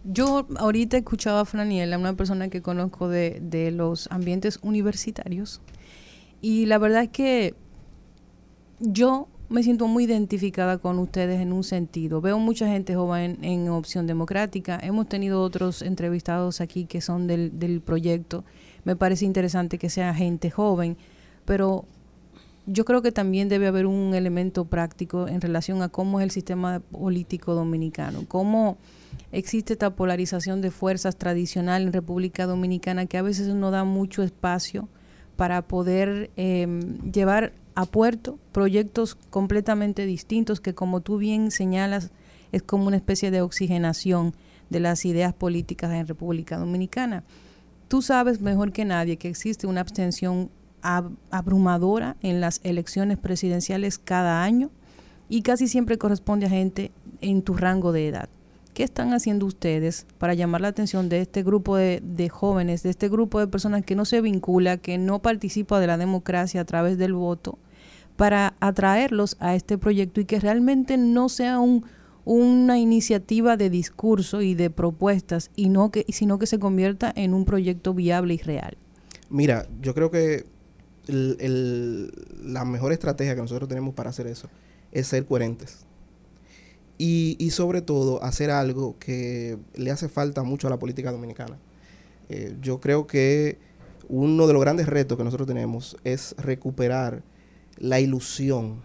Yo ahorita escuchaba a Franiela, una persona que conozco de, de los ambientes universitarios, y la verdad es que yo me siento muy identificada con ustedes en un sentido. Veo mucha gente joven en, Opción Democrática. Hemos tenido otros entrevistados aquí que son del, del proyecto. Me parece interesante que sea gente joven, pero yo creo que también debe haber un elemento práctico en relación a cómo es el sistema político dominicano, cómo existe esta polarización de fuerzas tradicional en República Dominicana que a veces no da mucho espacio para poder em, llevar a puerto proyectos completamente distintos que como tú bien señalas es como una especie de oxigenación de las ideas políticas en República Dominicana. Tú sabes mejor que nadie que existe una abstención abrumadora en las elecciones presidenciales cada año y casi siempre corresponde a gente en tu rango de edad. ¿Qué están haciendo ustedes para llamar la atención de este grupo de, de, jóvenes, de este grupo de personas que no se vincula, que no participa de la democracia a través del voto, para atraerlos a este proyecto y que realmente no sea un, una iniciativa de discurso y de propuestas, y no que, sino que se convierta en un proyecto viable y real? Mira, yo creo que la mejor estrategia que nosotros tenemos para hacer eso es ser coherentes. Y, sobre todo hacer algo que le hace falta mucho a la política dominicana. Eh, yo creo que uno de los grandes retos que nosotros tenemos es recuperar la ilusión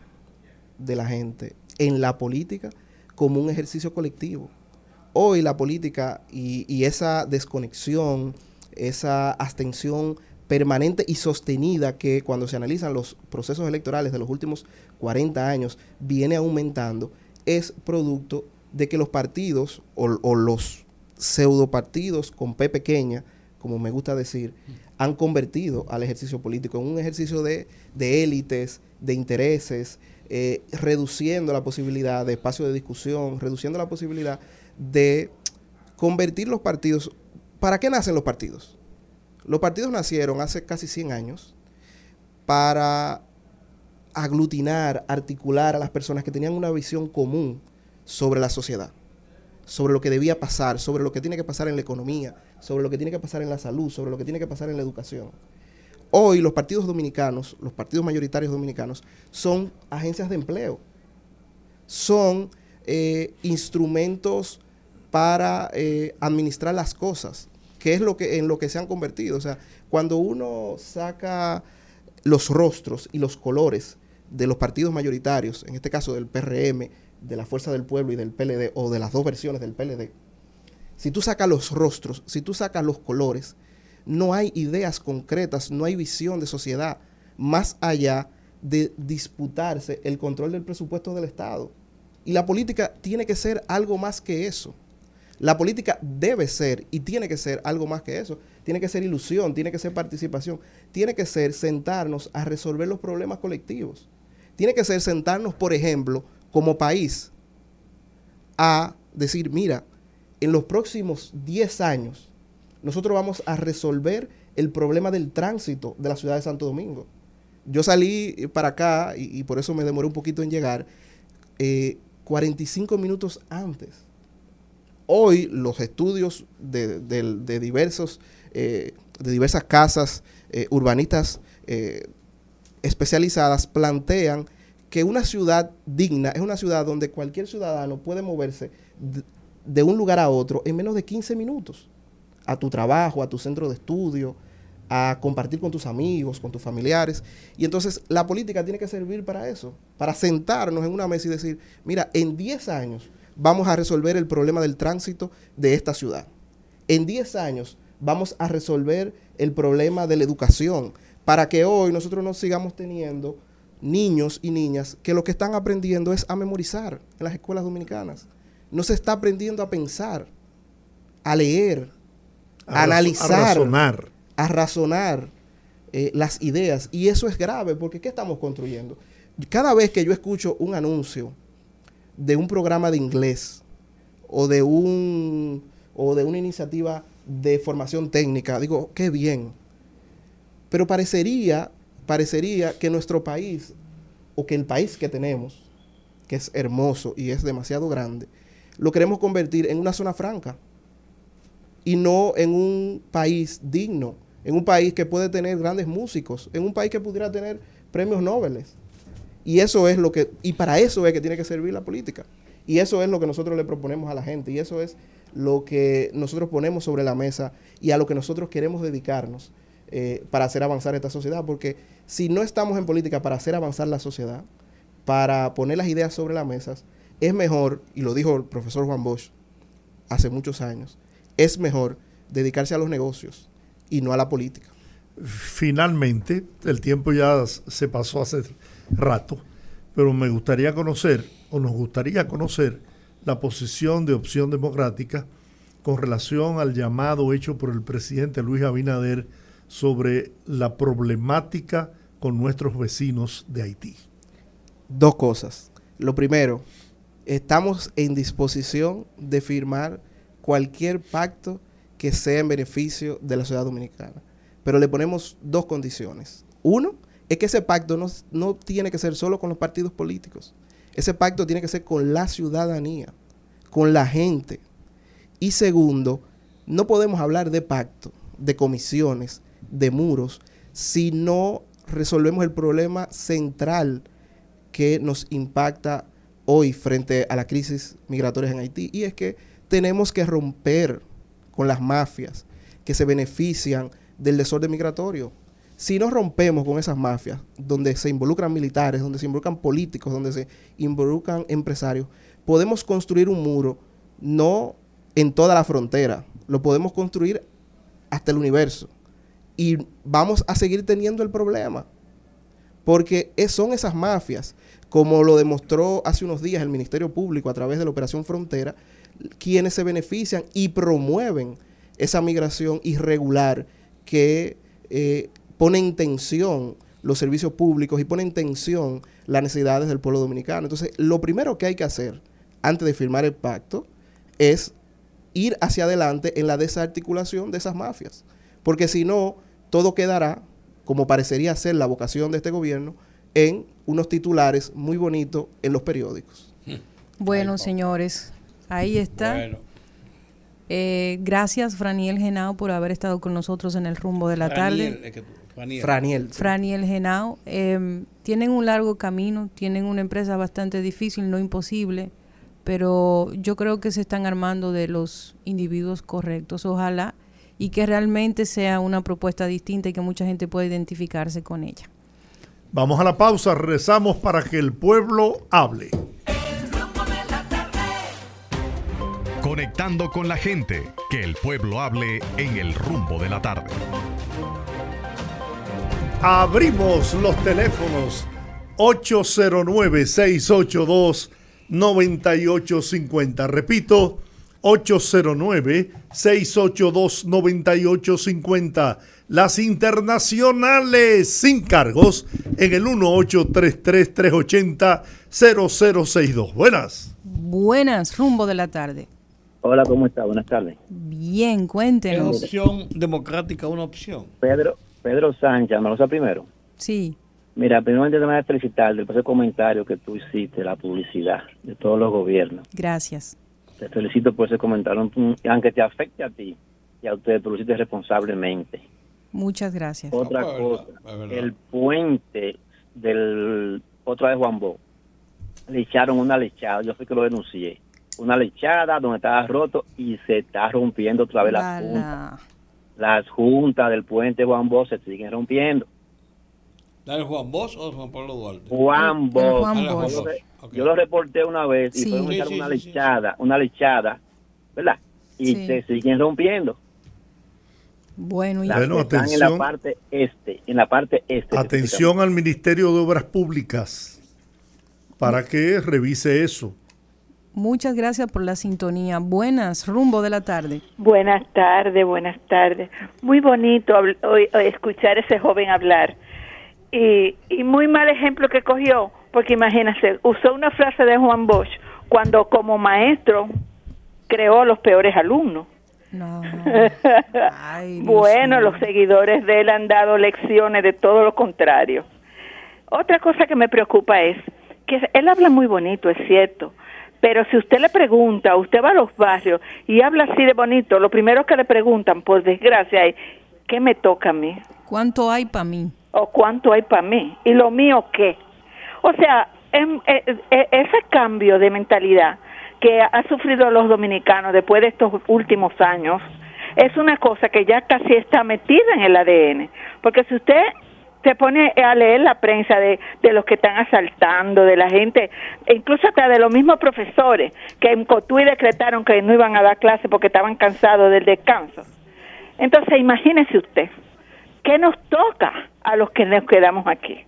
de la gente en la política como un ejercicio colectivo. Hoy la política y, esa desconexión, esa abstención permanente y sostenida que cuando se analizan los procesos electorales de los últimos 40 años viene aumentando, es producto de que los partidos o, los pseudo partidos con P pequeña, como me gusta decir, han convertido al ejercicio político en un ejercicio de, élites, de intereses, eh, reduciendo la posibilidad de espacio de discusión, reduciendo la posibilidad de convertir los partidos. ¿Para qué nacen los partidos? Los partidos nacieron hace casi 100 años para aglutinar, articular a las personas que tenían una visión común sobre la sociedad, sobre lo que debía pasar, sobre lo que tiene que pasar en la economía, sobre lo que tiene que pasar en la salud, sobre lo que tiene que pasar en la educación. Hoy los partidos dominicanos, los partidos mayoritarios dominicanos, son agencias de empleo, son eh, instrumentos para eh, administrar las cosas, que es lo que, en lo que se han convertido. O sea, cuando uno saca los rostros y los colores de los partidos mayoritarios, en este caso del PRM, de la Fuerza del Pueblo y del PLD, o de las dos versiones del PLD, si tú sacas los rostros, si tú sacas los colores, no hay ideas concretas, no hay visión de sociedad más allá de disputarse el control del presupuesto del Estado. Y la política tiene que ser algo más que eso. La política debe ser y tiene que ser algo más que eso. Tiene que ser ilusión, tiene que ser participación, tiene que ser sentarnos a resolver los problemas colectivos. Tiene que ser sentarnos, por ejemplo, como país, a decir, mira, en los próximos 10 años, nosotros vamos a resolver el problema del tránsito de la ciudad de Santo Domingo. Yo salí para acá y, por eso me demoré un poquito en llegar, 45 eh, minutos antes. Hoy los estudios de, diversos, eh, de diversas casas eh, urbanistas especializadas plantean que una ciudad digna es una ciudad donde cualquier ciudadano puede moverse de, un lugar a otro en menos de 15 minutos, a tu trabajo, a tu centro de estudio, a compartir con tus amigos, con tus familiares. Y entonces la política tiene que servir para eso, para sentarnos en una mesa y decir, mira, en 10 años vamos a resolver el problema del tránsito de esta ciudad. En 10 años vamos a resolver el problema de la educación, para que hoy nosotros no sigamos teniendo niños y niñas que lo que están aprendiendo es a memorizar en las escuelas dominicanas. No se está aprendiendo a pensar, a leer, a, analizar, a razonar, a razonar eh, las ideas. Y eso es grave porque ¿qué estamos construyendo? Cada vez que yo escucho un anuncio de un programa de inglés o de un o de una iniciativa de formación técnica, digo, qué bien. Pero parecería parecería que nuestro país, o que el país que tenemos, que es hermoso y es demasiado grande, lo queremos convertir en una zona franca y no en un país digno, en un país que puede tener grandes músicos, en un país que pudiera tener premios Nobel. Y eso es lo que, y para eso es que tiene que servir la política. Y eso es lo que nosotros le proponemos a la gente. Y eso es lo que nosotros ponemos sobre la mesa y a lo que nosotros queremos dedicarnos eh, para hacer avanzar esta sociedad. Porque si no estamos en política para hacer avanzar la sociedad, para poner las ideas sobre las mesas, es mejor, y lo dijo el profesor Juan Bosch hace muchos años, es mejor dedicarse a los negocios y no a la política. Finalmente, el tiempo ya se pasó hace rato, pero me gustaría conocer, o nos gustaría conocer, la posición de Opción Democrática con relación al llamado hecho por el presidente Luis Abinader sobre la problemática con nuestros vecinos de Haití? Dos cosas. Lo primero, estamos en disposición de firmar cualquier pacto que sea en beneficio de la ciudad dominicana. Pero le ponemos dos condiciones. Uno, es que ese pacto no, no, tiene que ser solo con los partidos políticos. Ese pacto tiene que ser con la ciudadanía, con la gente. Y segundo, no podemos hablar de pacto, de comisiones, de muros si no resolvemos el problema central que nos impacta hoy frente a la crisis migratoria en Haití. Y es que tenemos que romper con las mafias que se benefician del desorden migratorio. Si no rompemos con esas mafias, donde se involucran militares, donde se involucran políticos, donde se involucran empresarios, podemos construir un muro no en toda la frontera, lo podemos construir hasta el universo y vamos a seguir teniendo el problema. Porque son esas mafias, como lo demostró hace unos días el Ministerio Público a través de la Operación Frontera, quienes se benefician y promueven esa migración irregular que eh, pone en tensión los servicios públicos y pone en tensión las necesidades del pueblo dominicano. Entonces, lo primero que hay que hacer antes de firmar el pacto es ir hacia adelante en la desarticulación de esas mafias. Porque si no, todo quedará, como parecería ser la vocación de este gobierno, en unos titulares muy bonitos en los periódicos. Bueno, señores, ahí está. Eh, gracias, Franiel Genao, por haber estado con nosotros en el rumbo de la tarde. Franiel. Franiel. Genao. Em, tienen un largo camino, tienen una empresa bastante difícil, no imposible, pero yo creo que se están armando de los individuos correctos. Ojalá y que realmente sea una propuesta distinta y que mucha gente pueda identificarse con ella. Vamos a la pausa, rezamos para que el pueblo hable. Conectando con la gente, que el pueblo hable en el rumbo de la tarde. Abrimos los teléfonos 809-682-9850. Repito, 809-682-9850. Las internacionales sin cargos en el 1833-380-0062. Buenas. Buenas, rumbo de la tarde. Hola, ¿cómo está? Buenas tardes. Bien, cuéntenos. Es opción democrática, una opción. Pedro, Pedro Sánchez, ¿me primero? Sí. Mira, primero te voy a felicitar del comentario que tú hiciste, la publicidad de todos los gobiernos. Gracias. Te felicito por ese comentario, aunque te afecte a ti y a ustedes, tú lo hiciste responsablemente. Muchas gracias. Otra cosa, el puente del otra de Juan Bo, le echaron una lechada, yo fui que lo denuncié, una lechada donde estaba roto y se está rompiendo otra vez la punta las juntas del puente Juan Bosch se siguen rompiendo. ¿La de Juan Bosch o Juan Pablo Duarte? Juan Bosch. Yo, lo reporté una vez y fue una lechada, una lechada, ¿verdad? Y se siguen rompiendo. Bueno, y bueno, atención, en la parte este, en la parte este. Atención al Ministerio de Obras Públicas para que revise eso. Muchas gracias por la sintonía. Buenas, rumbo de la tarde. Buenas tardes, buenas tardes. Muy bonito escuchar a ese joven hablar. Y, muy mal ejemplo que cogió, porque imagínese, usó una frase de Juan Bosch cuando como maestro creó a los peores alumnos. No. bueno, los seguidores de él han dado lecciones de todo lo contrario. Otra cosa que me preocupa es que él habla muy bonito, es cierto, pero si usted le pregunta, usted va a los barrios y habla así de bonito, lo primero que le preguntan, por desgracia, es, ¿qué me toca a mí? ¿Cuánto hay para mí? ¿O cuánto hay para mí? ¿Y lo mío qué? O sea, em, e, e, ese cambio de mentalidad que ha sufrido los dominicanos después de estos últimos años es una cosa que ya casi está metida en el ADN. Porque si usted se pone a leer la prensa de, de los que están asaltando, de la gente, incluso hasta de los mismos profesores que en Cotuí decretaron que no iban a dar clase porque estaban cansados del descanso. Entonces, imagínese usted, ¿qué nos toca a los que nos quedamos aquí?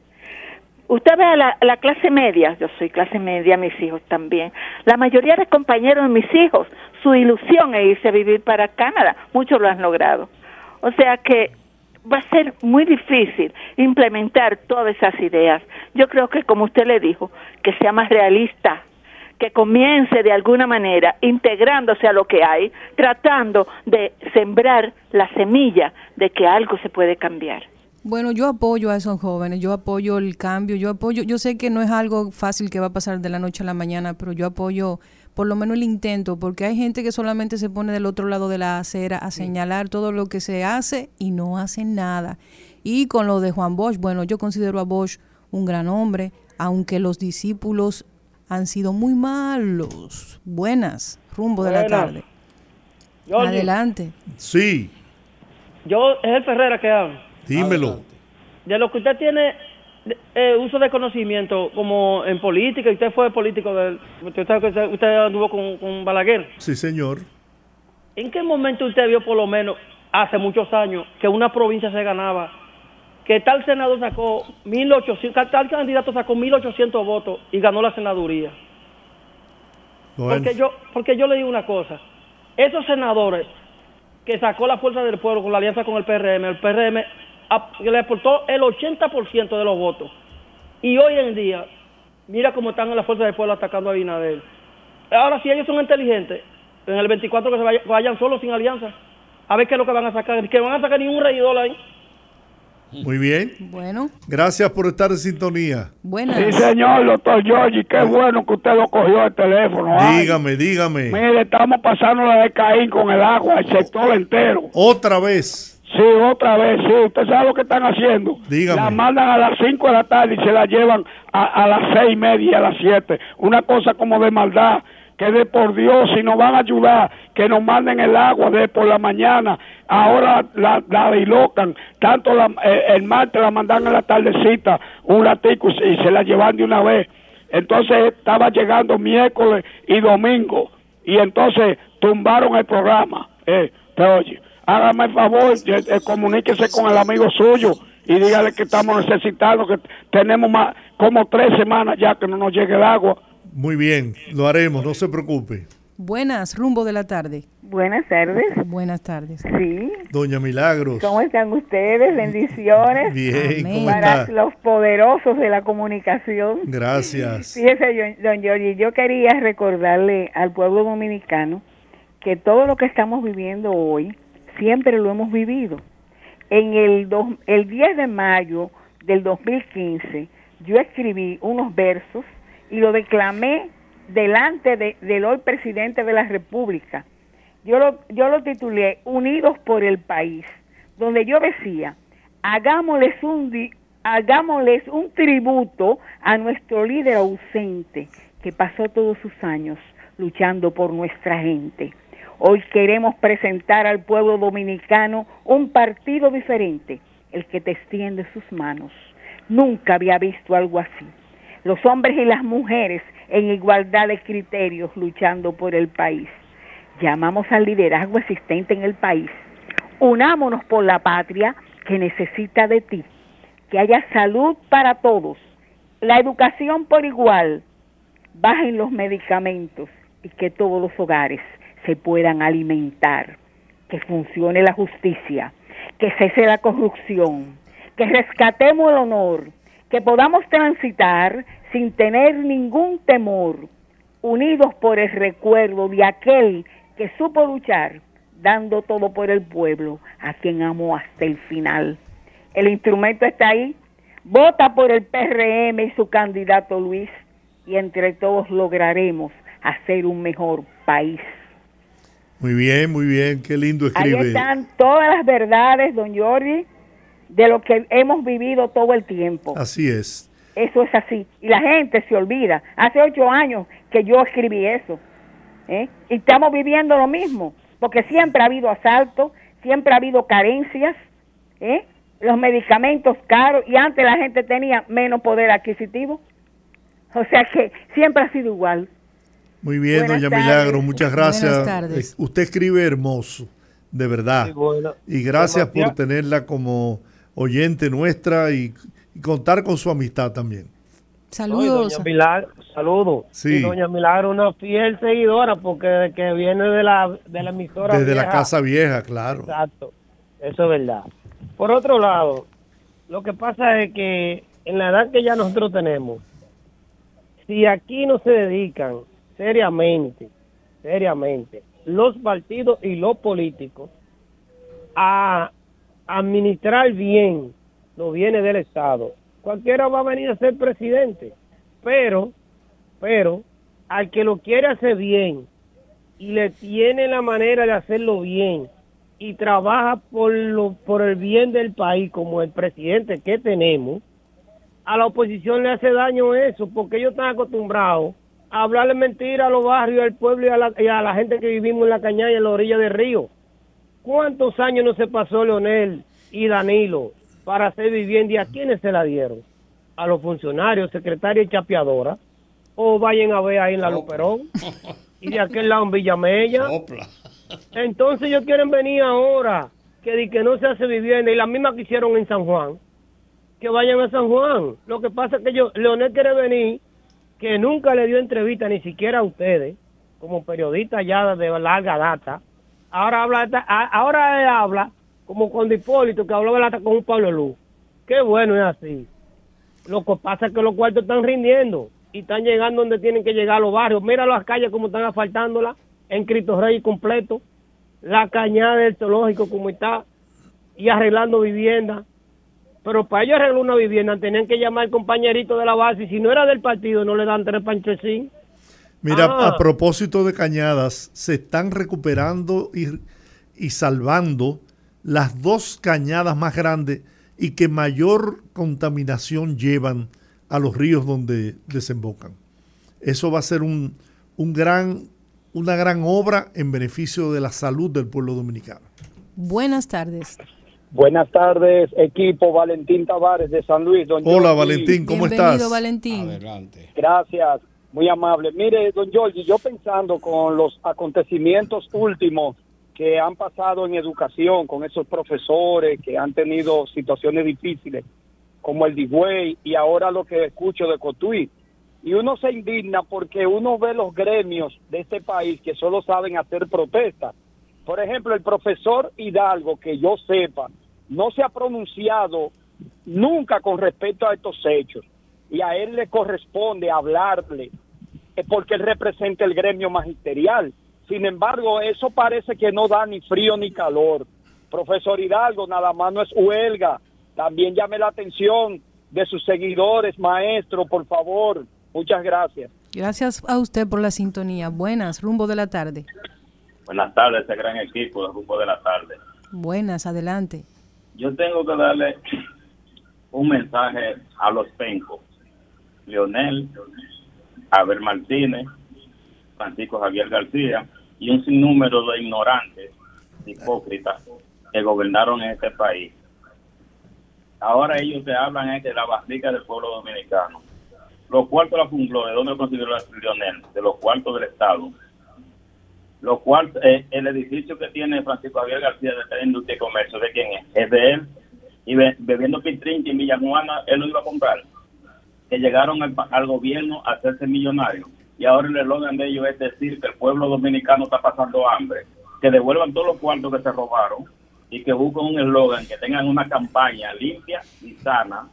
Usted ve a la, la, clase media, yo soy clase media, mis hijos también. La mayoría de compañeros de mis hijos, su ilusión es irse a vivir para Canadá. Muchos lo han logrado. O sea que va a ser muy difícil implementar todas esas ideas. Yo creo que, como usted le dijo, que sea más realista, que comience de alguna manera integrándose a lo que hay, tratando de sembrar la semilla de que algo se puede cambiar. Bueno, yo apoyo a esos jóvenes, yo apoyo el cambio, yo apoyo, yo sé que no es algo fácil que va a pasar de la noche a la mañana, pero yo apoyo por lo menos el intento, porque hay gente que solamente se pone del otro lado de la acera a señalar todo lo que se hace y no hace nada. Y con lo de Juan Bosch, bueno, yo considero a Bosch un gran hombre, aunque los discípulos han sido muy malos. Buenas, rumbo de la tarde. Adelante. Sí. Yo, es el Ferrera que habla. Dímelo. De lo que usted tiene eh, uso de conocimiento como en política, usted fue político, usted, usted anduvo con, con Balaguer. Sí, señor. ¿En qué momento usted vio por lo menos hace muchos años que una provincia se ganaba, que tal senador sacó 1800, tal candidato sacó 1800 votos y ganó la senaduría. Porque yo porque yo le digo una cosa, esos senadores que sacó la fuerza del pueblo con la alianza con el PRM, el PRM le aportó el 80% de los votos. Y hoy en día, mira cómo están en la fuerza del pueblo atacando a Abinader. Ahora, si ellos son inteligentes, en el 24 que se vayan, solos sin alianza, a ver qué es lo que van a sacar. Que van a sacar ni un regidor ahí. Muy bien. Bueno. Gracias por estar en sintonía. Buenas. Sí, señor, doctor Giorgi, qué bueno que usted lo cogió el teléfono. Dígame, dígame. Mire, estamos pasando la de Caín con el agua, el sector entero. Otra vez. Sí, otra vez, sí. ¿Usted sabe lo que están haciendo? Dígame. La mandan a las 5 de la tarde y se la llevan a, a las seis y media y a las 7. Una cosa como de maldad que de por Dios, si nos van a ayudar, que nos manden el agua de por la mañana. Ahora la, la dilocan, tanto la, eh, el martes la mandan en la tardecita, un ratico y se la llevan de una vez. Entonces estaba llegando miércoles y domingo y entonces tumbaron el programa. Eh, te oye, hágame el favor, eh, eh, comuníquese con el amigo suyo y dígale que estamos necesitando, que tenemos más como tres semanas ya que no nos llegue el agua. Muy bien, lo haremos, no se preocupe. Buenas, rumbo de la tarde. Buenas tardes. Buenas tardes. Sí. Doña Milagros. ¿Cómo están ustedes? Bendiciones. Bien, ¿cómo Para está? los poderosos de la comunicación. Gracias. Fíjese, yo- don Giorgi, yo quería recordarle al pueblo dominicano que todo lo que estamos viviendo hoy siempre lo hemos vivido. En el, dos- el 10 de mayo del 2015 yo escribí unos versos y lo declamé delante de- del hoy presidente de la República. Yo lo, yo lo titulé Unidos por el País, donde yo decía, hagámosles un, hagámosles un tributo a nuestro líder ausente que pasó todos sus años luchando por nuestra gente. Hoy queremos presentar al pueblo dominicano un partido diferente, el que te extiende sus manos. Nunca había visto algo así. Los hombres y las mujeres en igualdad de criterios luchando por el país. Llamamos al liderazgo existente en el país. Unámonos por la patria que necesita de ti. Que haya salud para todos. La educación por igual. Bajen los medicamentos y que todos los hogares se puedan alimentar. Que funcione la justicia. Que cese la corrupción. Que rescatemos el honor. Que podamos transitar sin tener ningún temor. Unidos por el recuerdo de aquel que supo luchar dando todo por el pueblo, a quien amó hasta el final. El instrumento está ahí. Vota por el PRM y su candidato Luis y entre todos lograremos hacer un mejor país. Muy bien, muy bien, qué lindo Ahí escribe. están todas las verdades, don Jordi, de lo que hemos vivido todo el tiempo. Así es. Eso es así. Y la gente se olvida. Hace ocho años que yo escribí eso. ¿eh? Y estamos viviendo lo mismo. Porque siempre ha habido asalto, siempre ha habido carencias, ¿eh? los medicamentos caros y antes la gente tenía menos poder adquisitivo. O sea que siempre ha sido igual. Muy bien, Buenas doña tardes. Milagro, muchas gracias. Buenas tardes. Eh, Usted escribe hermoso, de verdad. Sí, bueno. Y gracias por tenerla como oyente nuestra y, y contar con su amistad también. Saludos. Doña Milagro, saludos. Sí. Y doña Milagro, una fiel seguidora, porque de que viene de la, de la emisora. Desde la casa vieja, claro. Exacto, eso es verdad. Por otro lado, lo que pasa es que en la edad que ya nosotros tenemos, si aquí no se dedican seriamente, seriamente, los partidos y los políticos a administrar bien los bienes del Estado, cualquiera va a venir a ser presidente, pero, pero, al que lo quiere hacer bien y le tiene la manera de hacerlo bien y trabaja por lo, por el bien del país como el presidente que tenemos, a la oposición le hace daño eso, porque ellos están acostumbrados a hablarle mentira a los barrios, al pueblo y a la, y a la gente que vivimos en la cañada y en la orilla del río. ¿Cuántos años no se pasó Leonel y Danilo para hacer vivienda y a quiénes se la dieron? A los funcionarios, secretarios y chapeadoras. O vayan a ver ahí en la Luperón y de aquel lado en Villamella. Entonces ellos quieren venir ahora que, que no se hace vivienda y la misma que hicieron en San Juan, que vayan a San Juan. Lo que pasa es que yo, Leonel quiere venir, que nunca le dio entrevista ni siquiera a ustedes, como periodista ya de larga data. Ahora habla, ahora él habla como con Hipólito, que hablaba con un Pablo Luz. Qué bueno es así. Lo que pasa es que los cuartos están rindiendo y están llegando donde tienen que llegar los barrios. Mira las calles como están asfaltándolas en Cristo Rey completo, la cañada del zoológico como está y arreglando viviendas. Pero para ellos arreglar una vivienda tenían que llamar al compañerito de la base y si no era del partido no le dan tres panchecín. Mira, a ah. propósito de cañadas, se están recuperando y, y salvando las dos cañadas más grandes y que mayor contaminación llevan a los ríos donde desembocan. Eso va a ser un, un gran, una gran obra en beneficio de la salud del pueblo dominicano. Buenas tardes. Buenas tardes, equipo Valentín Tavares de San Luis. Hola Valentín, ¿cómo Bienvenido, estás? Valentín. Adelante. Gracias, muy amable. Mire, don Giorgi, yo pensando con los acontecimientos últimos que han pasado en educación con esos profesores que han tenido situaciones difíciles, como el Digüey y ahora lo que escucho de Cotuí. Y uno se indigna porque uno ve los gremios de este país que solo saben hacer protestas. Por ejemplo, el profesor Hidalgo, que yo sepa, no se ha pronunciado nunca con respecto a estos hechos. Y a él le corresponde hablarle, eh, porque él representa el gremio magisterial sin embargo, eso parece que no da ni frío ni calor. Profesor Hidalgo, nada más no es huelga. También llame la atención de sus seguidores, maestro, por favor. Muchas gracias. Gracias a usted por la sintonía. Buenas, rumbo de la tarde. Buenas tardes, ese gran equipo de rumbo de la tarde. Buenas, adelante. Yo tengo que darle un mensaje a los pencos. Leonel, Abel Martínez, Francisco Javier García y un sinnúmero de ignorantes, hipócritas, que gobernaron este país. Ahora ellos se hablan de la barriga del pueblo dominicano. Los cuartos de la fungló, ¿de dónde consiguió la Lionel? De los cuartos del Estado. Los cuartos, eh, el edificio que tiene Francisco Javier García de Industria y Comercio, ¿de quién es? Es de él. Y bebiendo Pitrinque en Villajuana, él lo iba a comprar. Que llegaron al, al gobierno a hacerse millonarios y ahora el eslogan de ellos es decir que el pueblo dominicano está pasando hambre, que devuelvan todos los cuartos que se robaron y que busquen un eslogan, que tengan una campaña limpia y sana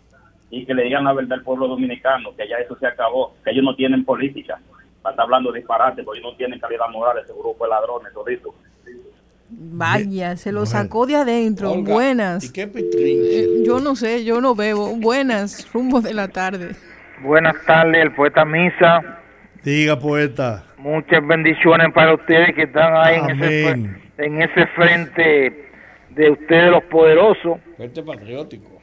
y que le digan la verdad al pueblo dominicano, que ya eso se acabó, que ellos no tienen política, para estar hablando de disparate, porque no tienen calidad moral, ese grupo de ladrones, todito. Vaya, se lo sacó de adentro. Buenas. ¿Y qué eh, yo no sé, yo no bebo. Buenas, rumbo de la tarde. Buenas tardes, el poeta Misa. Diga, poeta. Muchas bendiciones para ustedes que están ahí en ese, en ese frente de ustedes los poderosos. Frente patriótico.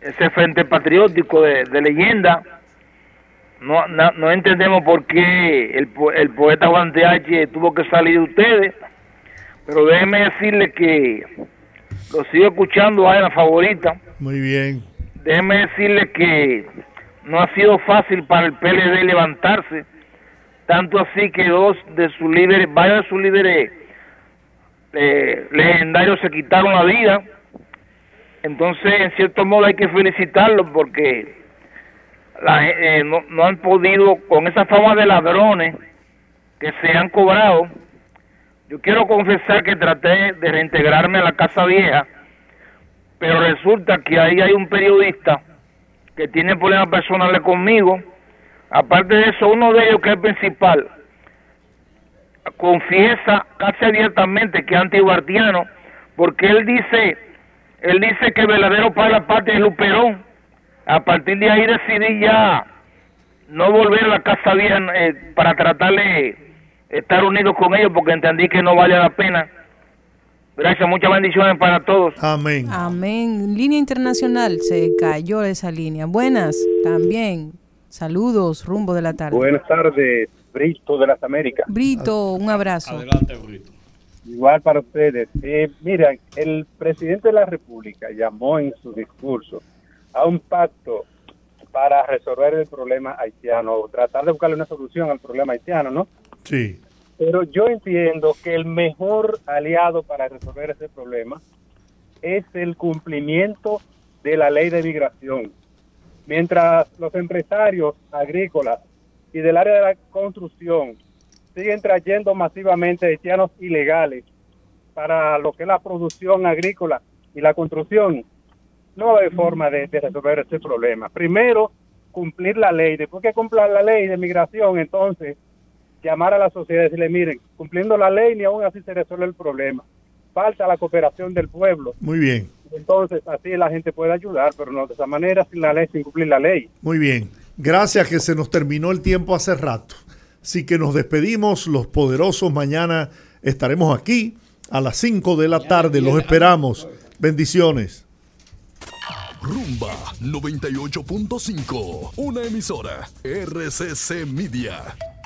Ese frente patriótico de, leyenda. No, no, entendemos por qué el, el poeta Juan H. tuvo que salir de ustedes. Pero déjenme decirle que lo sigo escuchando a la favorita. Muy bien. Déjenme decirle que no ha sido fácil para el PLD levantarse tanto así que dos de sus líderes, varios de sus líderes eh, legendarios se quitaron la vida. Entonces, en cierto modo hay que felicitarlos porque eh, no, no, han podido, con esa fama de ladrones que se han cobrado, yo quiero confesar que traté de reintegrarme a la Casa Vieja, pero resulta que ahí hay un periodista que tiene problemas personales conmigo Aparte de eso, uno de ellos que es el principal, confiesa casi abiertamente que es antiguardiano, porque él dice, él dice que el verdadero padre de la patria es Luperón. A partir de ahí decidí ya no volver a la casa vieja eh, para tratar de estar unidos con ellos, porque entendí que no vale la pena. Gracias, muchas bendiciones para todos. Amén. Amén. Línea internacional, se cayó esa línea. Buenas, también. Saludos, rumbo de la tarde. Buenas tardes, Brito de las Américas. Brito, un abrazo. Adelante, Brito. Igual para ustedes. Eh, mira, el presidente de la República llamó en su discurso a un pacto para resolver el problema haitiano, o tratar de buscarle una solución al problema haitiano, ¿no? Sí. Pero yo entiendo que el mejor aliado para resolver ese problema es el cumplimiento de la ley de migración. Mientras los empresarios agrícolas y del área de la construcción siguen trayendo masivamente haitianos ilegales para lo que es la producción agrícola y la construcción, no hay forma de, resolver ese problema. Primero, cumplir la ley. Después que cumpla la ley de migración, entonces llamar a la sociedad y decirle, miren, cumpliendo la ley ni aún así se resuelve el problema. Falta la cooperación del pueblo. Muy bien. Entonces, así la gente puede ayudar, pero no de esa manera, sin la ley, sin cumplir la ley. Muy bien. Gracias que se nos terminó el tiempo hace rato. Así que nos despedimos, los poderosos. Mañana estaremos aquí a las 5 de la tarde. Los esperamos. Bendiciones. Rumba 98.5, una emisora RCC Media.